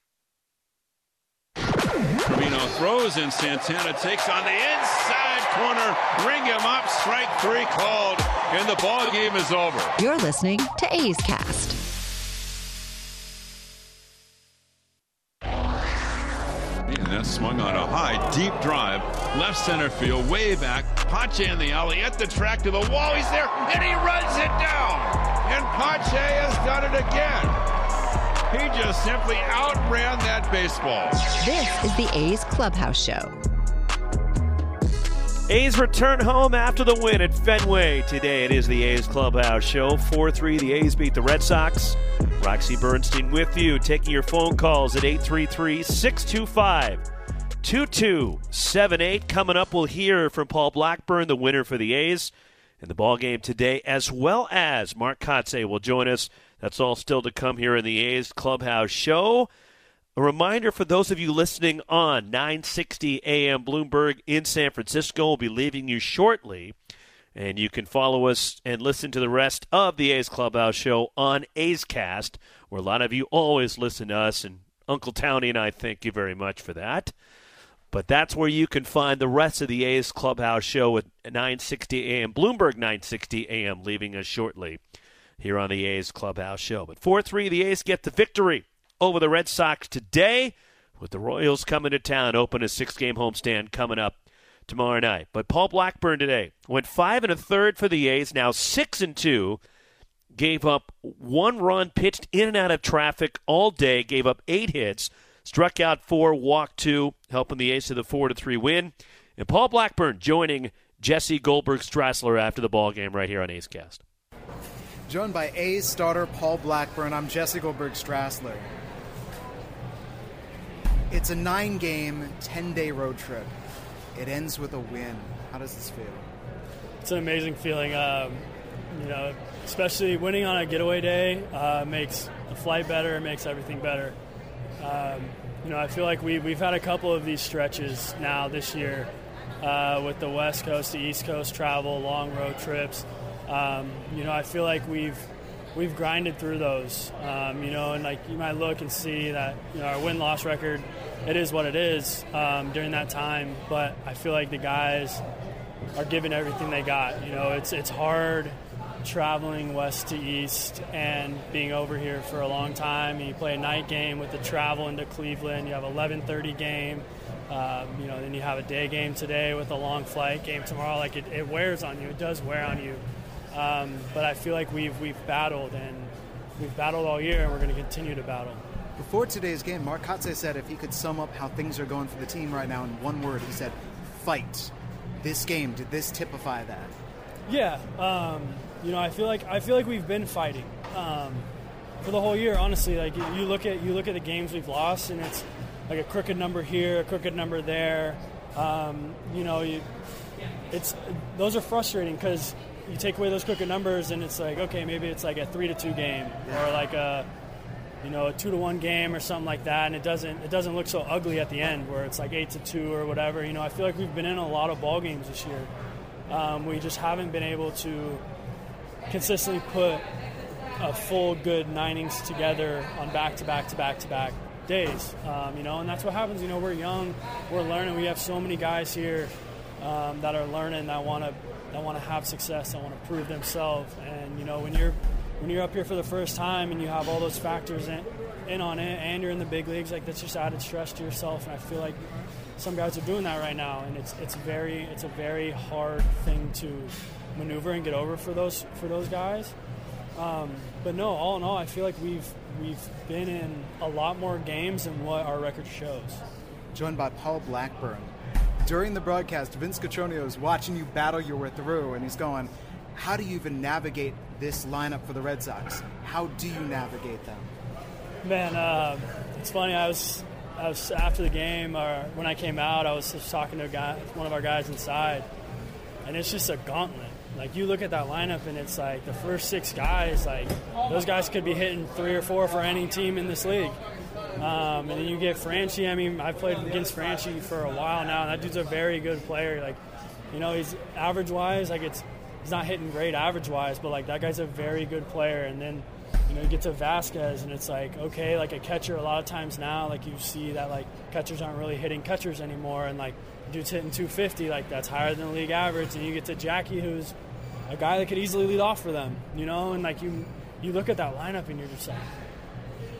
Trevino throws and Santana takes on the inside corner. Ring him up. Strike three called, and the ball game is over. You're listening to A's Cast. And that swung on a high, deep drive, left center field, way back. Pache in the alley at the track to the wall. He's there, and he runs it down. And Pache has done it again. He just simply outran that baseball. This is the A's Clubhouse Show. A's return home after the win at Fenway. Today it is the A's Clubhouse Show. 4 3, the A's beat the Red Sox. Roxy Bernstein with you, taking your phone calls at 833 625 2278. Coming up, we'll hear from Paul Blackburn, the winner for the A's in the ball game today, as well as Mark Kotsay will join us. That's all still to come here in the A's Clubhouse Show. A reminder for those of you listening on 960 AM Bloomberg in San Francisco, we'll be leaving you shortly. And you can follow us and listen to the rest of the A's Clubhouse show on A's Cast, where a lot of you always listen to us. And Uncle Townie and I thank you very much for that. But that's where you can find the rest of the A's Clubhouse show at 9:60 a.m. Bloomberg 9:60 a.m. leaving us shortly here on the A's Clubhouse show. But 4-3 the A's get the victory over the Red Sox today with the Royals coming to town open a six-game homestand coming up tomorrow night. But Paul Blackburn today went 5 and a third for the A's, now 6 and 2 gave up one run, pitched in and out of traffic all day, gave up eight hits, struck out four, walked two, helping the Ace to the four to three win. And Paul Blackburn joining Jesse Goldberg Strassler after the ball game right here on A's Cast. Joined by A's starter Paul Blackburn, I'm Jesse Goldberg Strassler. It's a nine game, 10 day road trip. It ends with a win. How does this feel? It's an amazing feeling. Um, you know, especially winning on a getaway day uh, makes the flight better, makes everything better. Um, you know, I feel like we, we've had a couple of these stretches now this year uh, with the West Coast to East Coast travel, long road trips. Um, you know, I feel like we've we've grinded through those. Um, you know, and like you might look and see that you know our win loss record, it is what it is um, during that time. But I feel like the guys are giving everything they got. You know, it's it's hard traveling west to east and being over here for a long time. and You play a night game with the travel into Cleveland. You have 11:30 game. Um, you know, then you have a day game today with a long flight game tomorrow. Like it, it wears on you. It does wear on you. Um, but I feel like we've we've battled and we've battled all year, and we're going to continue to battle. Before today's game, Mark Kotsay said if he could sum up how things are going for the team right now in one word, he said, "Fight." This game did this typify that? Yeah, um, you know, I feel like I feel like we've been fighting um, for the whole year. Honestly, like you look at you look at the games we've lost, and it's like a crooked number here, a crooked number there. Um, you know, you, it's those are frustrating because you take away those crooked numbers, and it's like okay, maybe it's like a three to two game or like a you know a two to one game or something like that, and it doesn't it doesn't look so ugly at the end where it's like eight to two or whatever. You know, I feel like we've been in a lot of ball games this year. Um, we just haven't been able to consistently put a full good nine innings together on back to back to back to back days. Um, you know, and that's what happens. You know, we're young, we're learning. We have so many guys here um, that are learning that want to that want to have success, that want to prove themselves. And you know, when you're when you're up here for the first time and you have all those factors in, in on it, and you're in the big leagues, like that's just added stress to yourself. And I feel like some guys are doing that right now, and it's it's very it's a very hard thing to maneuver and get over for those for those guys. Um, but no, all in all, I feel like we've we've been in a lot more games than what our record shows. Joined by Paul Blackburn. During the broadcast, Vince Cotroneo is watching you battle your way through, and he's going, "How do you even navigate this lineup for the Red Sox? How do you navigate them?" Man, uh, it's funny. I was I was after the game, or when I came out, I was just talking to a guy, one of our guys inside, and it's just a gauntlet. Like you look at that lineup, and it's like the first six guys, like those guys could be hitting three or four for any team in this league. Um, and then you get Franchy. I mean, I've played against Franchy for a while now, and that dude's a very good player. Like, you know, he's average wise, like it's he's not hitting great average wise, but like that guy's a very good player. And then you know, you get to Vazquez, and it's like, okay, like a catcher, a lot of times now, like you see that like catchers aren't really hitting catchers anymore, and like dude's hitting 250, like that's higher than the league average. And you get to Jackie, who's a guy that could easily lead off for them, you know, and like you, you look at that lineup and you're just like,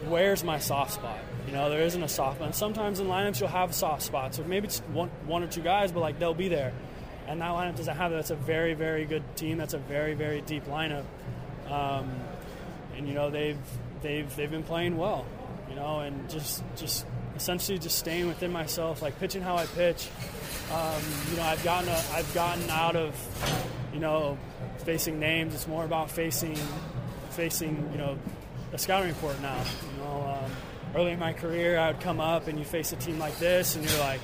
where's my soft spot? You know, there isn't a soft spot. And sometimes in lineups you'll have soft spots, or maybe it's one, one or two guys, but like they'll be there. And that lineup doesn't have that. That's a very, very good team. That's a very, very deep lineup. Um, and you know they've they've they've been playing well, you know, and just just essentially just staying within myself, like pitching how I pitch. Um, you know, I've gotten a, I've gotten out of you know facing names. It's more about facing facing you know a scouting report now. You know, um, early in my career, I would come up and you face a team like this, and you're like.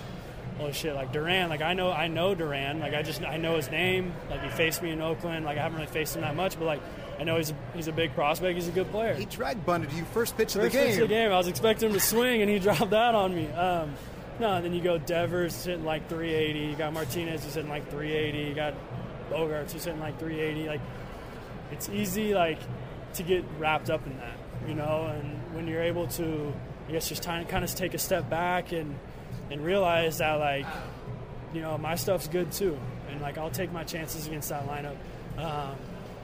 Oh shit! Like Duran, like I know, I know Duran. Like I just, I know his name. Like he faced me in Oakland. Like I haven't really faced him that much, but like I know he's a, he's a big prospect. He's a good player. He drag bunted you first pitch first of the game. Pitch of the game. I was expecting him to swing, and he dropped that on me. Um, no, then you go Devers hitting like 380. You got Martinez who's hitting like 380. You got Bogaerts who's hitting like 380. Like it's easy like to get wrapped up in that, you know. And when you're able to, I guess, just kind of take a step back and and realize that like you know my stuff's good too, and like I'll take my chances against that lineup. Um,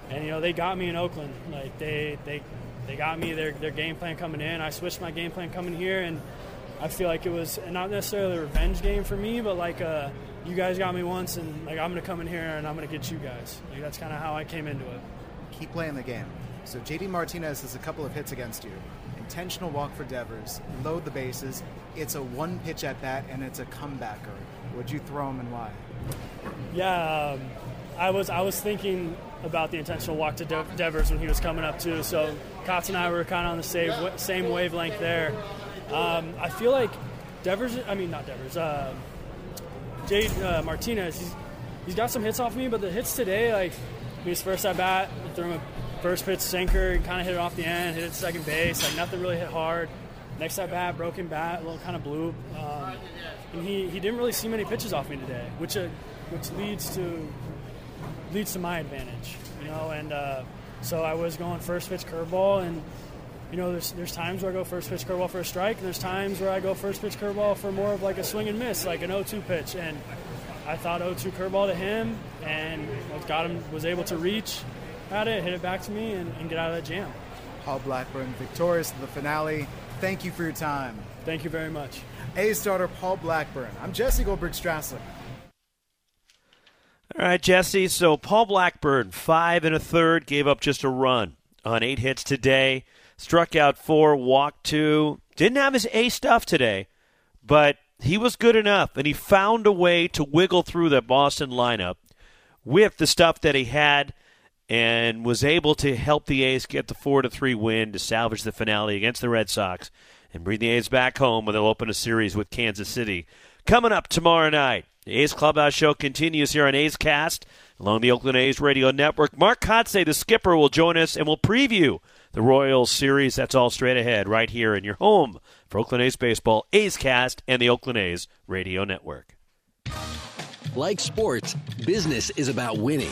and you know they got me in Oakland. Like they they they got me their their game plan coming in. I switched my game plan coming here, and I feel like it was not necessarily a revenge game for me, but like uh, you guys got me once, and like I'm gonna come in here and I'm gonna get you guys. Like that's kind of how I came into it. Keep playing the game. So JD Martinez has a couple of hits against you. Intentional walk for Devers. Load the bases. It's a one pitch at bat, and it's a comebacker. Would you throw him and why? Yeah, um, I was I was thinking about the intentional walk to De- Devers when he was coming up too. So Kotz and I were kind of on the same same wavelength there. Um, I feel like Devers. I mean, not Devers. Uh, uh, Martinez. He's, he's got some hits off me, but the hits today, like his first at bat, threw him a first pitch sinker, kind of hit it off the end, hit it second base. Like nothing really hit hard. Next at bat, broken bat, a little kind of blue. Um, and he, he didn't really see many pitches off me today, which uh, which leads to leads to my advantage, you know. And uh, so I was going first pitch curveball, and you know, there's there's times where I go first pitch curveball for a strike, and there's times where I go first pitch curveball for more of like a swing and miss, like an 0-2 pitch. And I thought 0-2 curveball to him, and got him was able to reach at it, hit it back to me, and, and get out of that jam. Paul Blackburn victorious in the finale. Thank you for your time. Thank you very much. A starter Paul Blackburn. I'm Jesse Goldberg Strassler. All right, Jesse. So Paul Blackburn, five and a third, gave up just a run on eight hits today. Struck out four, walked two. Didn't have his A stuff today, but he was good enough, and he found a way to wiggle through that Boston lineup with the stuff that he had, and was able to help the A's get the four to three win to salvage the finale against the Red Sox and bring the A's back home where they'll open a series with Kansas City. Coming up tomorrow night, the A's Clubhouse Show continues here on A's Cast along the Oakland A's Radio Network. Mark Kotsay, the skipper, will join us and will preview the Royals series. That's all straight ahead right here in your home for Oakland A's Baseball, A's Cast, and the Oakland A's Radio Network. Like sports, business is about winning.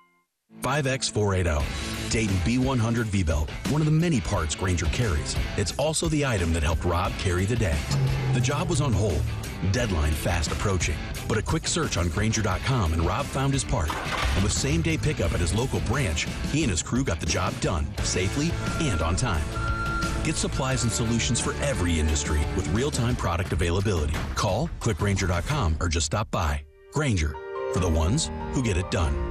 5X480. Dayton B100 V Belt, one of the many parts Grainger carries. It's also the item that helped Rob carry the day. The job was on hold, deadline fast approaching. But a quick search on Grainger.com and Rob found his part. And with same day pickup at his local branch, he and his crew got the job done safely and on time. Get supplies and solutions for every industry with real time product availability. Call, click Grainger.com, or just stop by. Grainger, for the ones who get it done.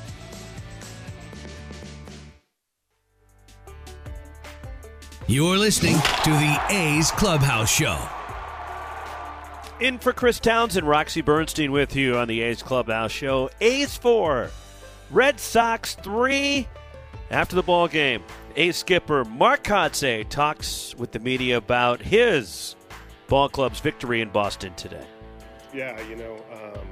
You're listening to the A's Clubhouse Show. In for Chris Townsend, Roxy Bernstein with you on the A's Clubhouse Show. A's 4, Red Sox 3. After the ball game, A's skipper Mark Kotsay talks with the media about his ball club's victory in Boston today. Yeah, you know, um,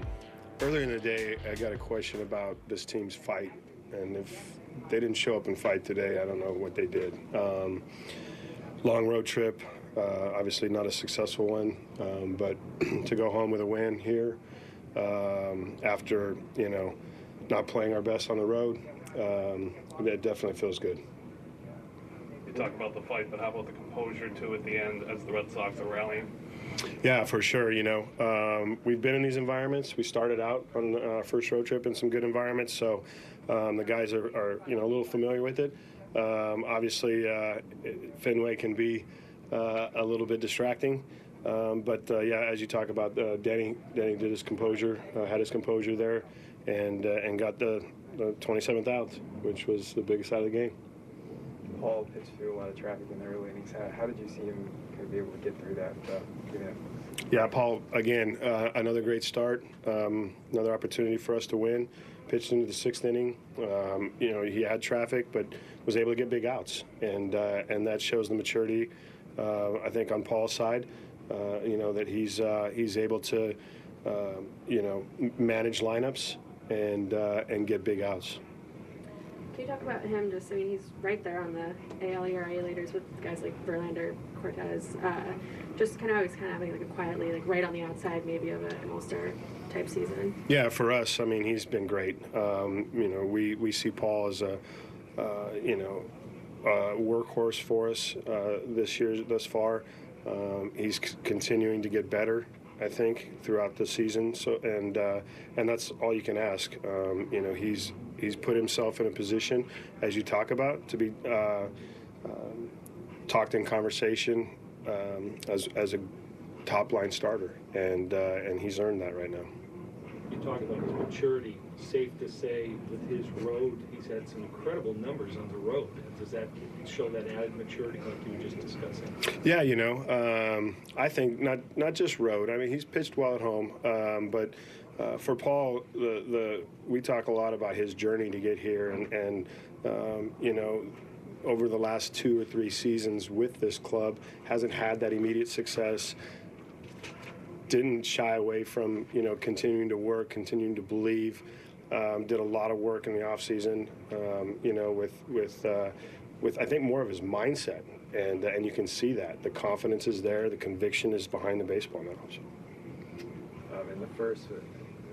earlier in the day, I got a question about this team's fight, and if they didn't show up and fight today, I don't know what they did. Um, long road trip, uh, obviously not a successful one, um, but to go home with a win here um, after you know not playing our best on the road, um, it definitely feels good. You talk about the fight, but how about the composure too at the end as the Red Sox are rallying? Yeah, for sure. You know, um, we've been in these environments. We started out on our first road trip in some good environments, so um, the guys are, are, you know, a little familiar with it. Um, obviously, uh, Fenway can be uh, a little bit distracting, um, but uh, yeah, as you talk about, uh, Dany, Dany did his composure, uh, had his composure there, and uh, and got the, the 27th out, which was the biggest out of the game. Paul pitched through a lot of traffic in the early innings. How, how did you see him kind of be able to get through that? Yeah, Paul, again, uh, another great start, um, another opportunity for us to win. Pitched into the sixth inning. Um, you know, he had traffic, but was able to get big outs, and uh, and that shows the maturity. Uh, I think on Paul's side, uh, you know that he's uh, he's able to, um, you know, manage lineups and uh, and get big outs. Can you talk about him? Just, I mean, he's right there on the AL ERA leaders with guys like Verlander, Cortes. Uh, just kind of always kind of having like a quietly, like right on the outside, maybe of a, an All-Star type season. Yeah, for us, I mean, he's been great. Um, you know, we we see Paul as a, uh, you know, uh, workhorse for us uh, this year thus far. Um, he's c- continuing to get better. I think throughout the season. So and uh, and that's all you can ask. Um, you know, he's he's put himself in a position, as you talk about, to be uh, um, talked in conversation um, as as a top line starter, and uh, and he's earned that right now. You talk about his maturity safe to say with his road, he's had some incredible numbers on the road. Does that show that added maturity like you were just discussing? Yeah, you know, um, I think not not just road. I mean, he's pitched well at home, um, but uh, for Paul, the the we talk a lot about his journey to get here, and and um, you know. Over the last two or three seasons with this club, hasn't had that immediate success didn't shy away from you know continuing to work, continuing to believe. Um, did a lot of work in the off season, um, you know, with with uh, with I think more of his mindset, and and you can see that the confidence is there, the conviction is behind the baseball now. So. Um, in the first,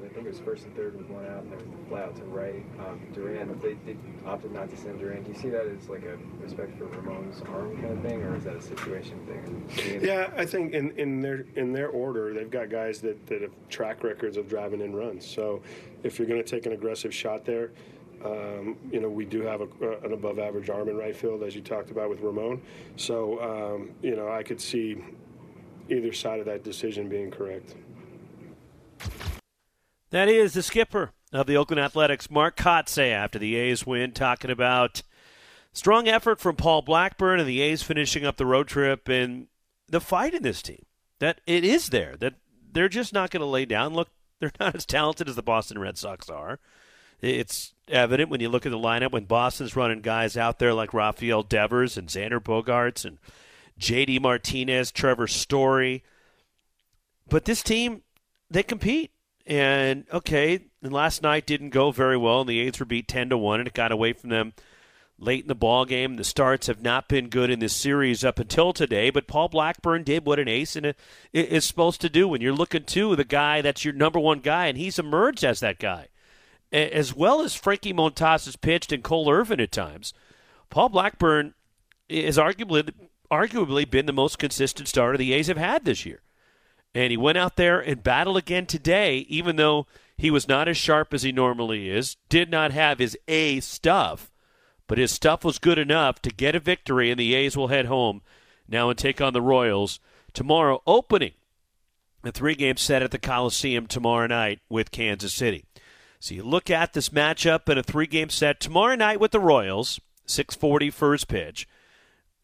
I think it was first and third with one out, and there was the fly out to right. Um, Duran, they, they opted not to send Duran. Do you see that as like a respect for Ramon's arm kind of thing, or is that a situation thing? Yeah, I think in, in their in their order, they've got guys that, that have track records of driving in runs. So if you're going to take an aggressive shot there, um, you know, we do have a, an above average arm in right field, as you talked about with Ramon. So, um, you know, I could see either side of that decision being correct. That is the skipper of the Oakland Athletics, Mark Kotsay, after the A's win, talking about strong effort from Paul Blackburn and the A's finishing up the road trip and the fight in this team. That it is there, that they're just not going to lay down. Look, they're not as talented as the Boston Red Sox are. It's evident when you look at the lineup when Boston's running guys out there like Rafael Devers and Xander Bogaerts and J.D. Martinez, Trevor Story. But this team, they compete. And okay, and last night didn't go very well, and the A's were beat ten to one, and it got away from them late in the ball game. The starts have not been good in this series up until today, but Paul Blackburn did what an ace is supposed to do when you're looking to the guy that's your number one guy, and he's emerged as that guy, as well as Frankie Montas has pitched and Cole Irvin at times. Paul Blackburn is arguably arguably been the most consistent starter the A's have had this year. And he went out there and battled again today, even though he was not as sharp as he normally is, did not have his A stuff, but his stuff was good enough to get a victory, and the A's will head home now and take on the Royals tomorrow, opening a three game set at the Coliseum tomorrow night with Kansas City. So you look at this matchup in a three game set tomorrow night with the Royals, 640 first pitch.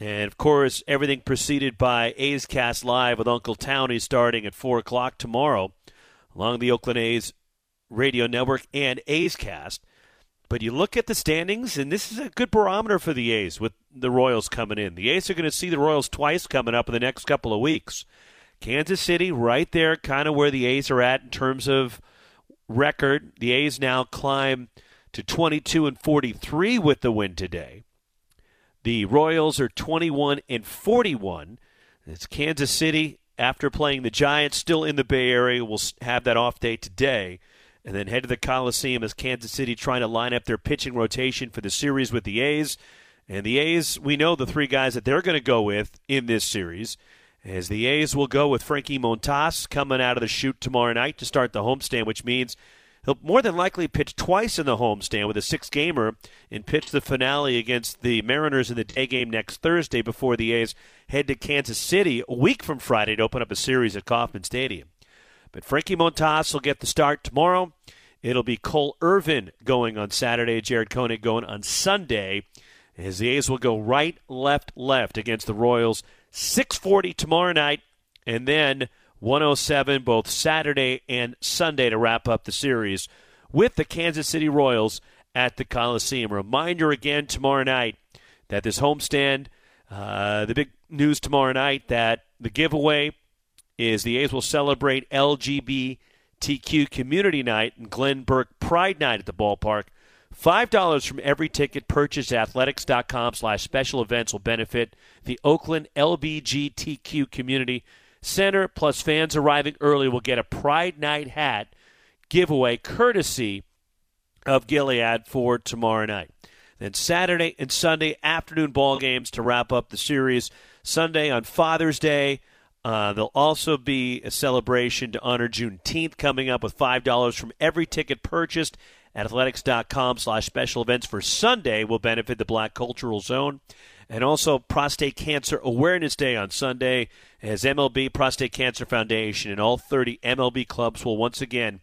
And of course, everything preceded by A's Cast Live with Uncle Townie starting at 4 o'clock tomorrow along the Oakland A's radio network and A's Cast. But you look at the standings, and this is a good barometer for the A's with the Royals coming in. The A's are going to see the Royals twice coming up in the next couple of weeks. Kansas City, right there, kind of where the A's are at in terms of record. The A's now climb to 22 and 43 with the win today. The Royals are 21 and 41. It's Kansas City after playing the Giants, still in the Bay Area. We'll have that off day today, and then head to the Coliseum as Kansas City trying to line up their pitching rotation for the series with the A's. And the A's, we know the three guys that they're going to go with in this series. As the A's will go with Frankie Montas coming out of the chute tomorrow night to start the homestand, which means He'll more than likely pitch twice in the homestand with a six gamer and pitch the finale against the Mariners in the day game next Thursday before the A's head to Kansas City a week from Friday to open up a series at Kauffman Stadium. But Frankie Montas will get the start tomorrow. It'll be Cole Irvin going on Saturday, Jared Koenig going on Sunday. As the A's will go right, left, left against the Royals. 6:40 tomorrow night, and then 107 both Saturday and Sunday to wrap up the series with the Kansas City Royals at the Coliseum. Reminder again tomorrow night that this homestand, uh, the big news tomorrow night that the giveaway is the A's will celebrate LGBTQ Community Night and Glenn Burke Pride Night at the ballpark. $5 from every ticket purchased at athletics.com slash special events will benefit the Oakland LBGTQ community Center plus fans arriving early will get a Pride Night hat giveaway courtesy of Gilead for tomorrow night. Then Saturday and Sunday afternoon ball games to wrap up the series. Sunday on Father's Day, uh, there'll also be a celebration to honor Juneteenth coming up with $5 from every ticket purchased at athletics.com slash special events for Sunday will benefit the Black Cultural Zone and also Prostate Cancer Awareness Day on Sunday as MLB Prostate Cancer Foundation and all 30 MLB clubs will once again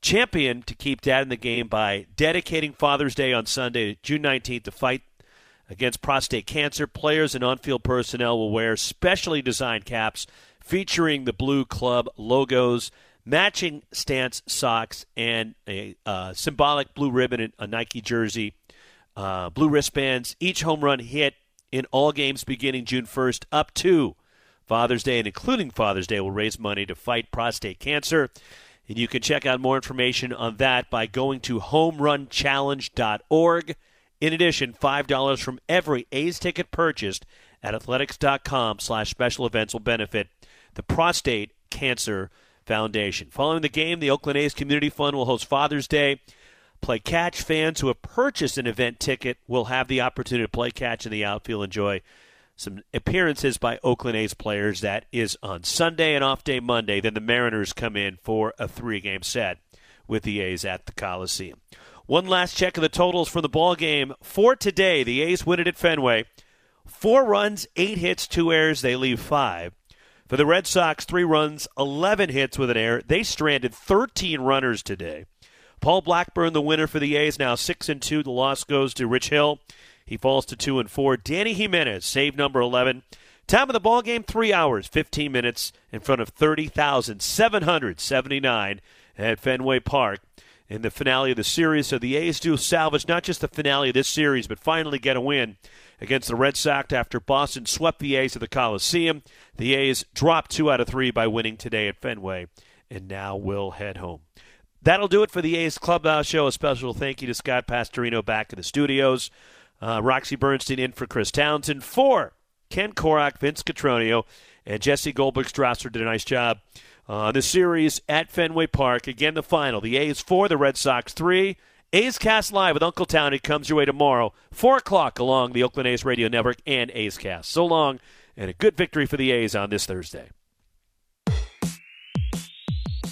champion to keep dad in the game by dedicating Father's Day on Sunday, June 19th, to fight against prostate cancer. Players and on field personnel will wear specially designed caps featuring the blue club logos, matching stance socks, and a uh, symbolic blue ribbon and a Nike jersey, uh, blue wristbands. Each home run hit in all games beginning June 1st up to Father's Day and including Father's Day will raise money to fight prostate cancer. And you can check out more information on that by going to homerunchallenge.org. In addition, $5 from every A's ticket purchased at athletics.com slash special events will benefit the Prostate Cancer Foundation. Following the game, the Oakland A's Community Fund will host Father's Day. Play catch fans who have purchased an event ticket will have the opportunity to play catch in the outfield. Enjoy some appearances by Oakland A's players. That is on Sunday and off day Monday. Then the Mariners come in for a three game set with the A's at the Coliseum. One last check of the totals for the ball game for today. The A's win it at Fenway. Four runs, eight hits, two errors. They leave five. For the Red Sox, three runs, 11 hits with an error. They stranded 13 runners today. Paul Blackburn, the winner for the A's, now 6 and 2. The loss goes to Rich Hill. He falls to 2 and 4. Dany Jimenez, save number 11. Time of the ball game, 3 hours, 15 minutes in front of 30,779 at Fenway Park in the finale of the series. So the A's do salvage not just the finale of this series, but finally get a win against the Red Sox after Boston swept the A's at the Coliseum. The A's dropped two out of three by winning today at Fenway, and now will head home. That'll do it for the A's Clubhouse Show. A special thank you to Scott Pastorino back in the studios. Uh, Roxy Bernstein in for Chris Townsend. For Ken Korach, Vince Cotroneo, and Jesse Goldberg-Strassler did a nice job on uh, the series at Fenway Park. Again, the final. The A's four, the Red Sox three. A's Cast Live with Uncle Townie comes your way tomorrow, 4 o'clock along the Oakland A's Radio Network and A's Cast. So long, and a good victory for the A's on this Thursday.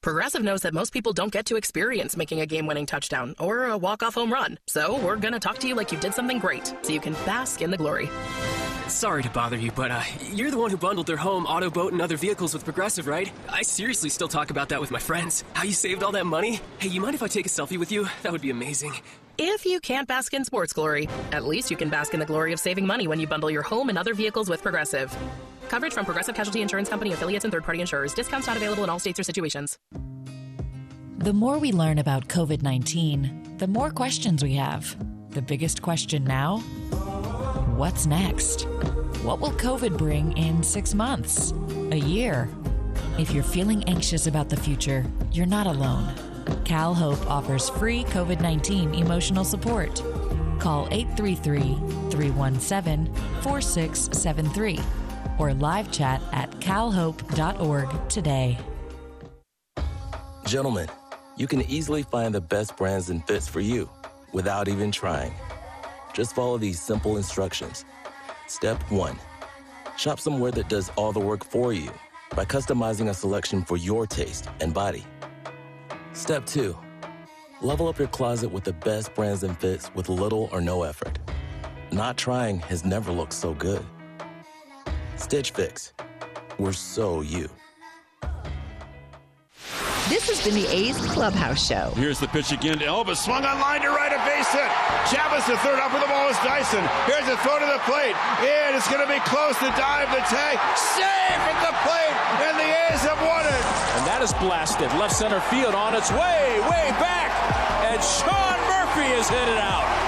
Progressive knows that most people don't get to experience making a game winning touchdown or a walk off home run. So we're going to talk to you like you did something great so you can bask in the glory. Sorry to bother you, but uh, you're the one who bundled their home, auto, boat, and other vehicles with Progressive, right? I seriously still talk about that with my friends. How you saved all that money? Hey, you mind if I take a selfie with you? That would be amazing. If you can't bask in sports glory, at least you can bask in the glory of saving money when you bundle your home and other vehicles with Progressive. Coverage from Progressive Casualty Insurance Company affiliates and third party insurers. Discounts not available in all states or situations. The more we learn about COVID 19, the more questions we have. The biggest question now what's next? What will COVID bring in six months? A year? If you're feeling anxious about the future, you're not alone. CalHope offers free COVID 19 emotional support. Call 833 317 4673 or live chat at calhope.org today. Gentlemen, you can easily find the best brands and fits for you without even trying. Just follow these simple instructions. Step 1 Shop somewhere that does all the work for you by customizing a selection for your taste and body. Step 2 Level up your closet with the best brands and fits with little or no effort. Not trying has never looked so good. Stitch Fix. We're so you. This has been the A's Clubhouse Show. Here's the pitch again to Elvis. Swung on line to right, a base hit. Chavez to third. Up with the ball is Dyson. Here's a throw to the plate. And it's going to be close to dive the tag. Safe at the plate. And the A's have won it. And that is blasted. Left center field on its way, way back. And Sean Murphy is hit it out.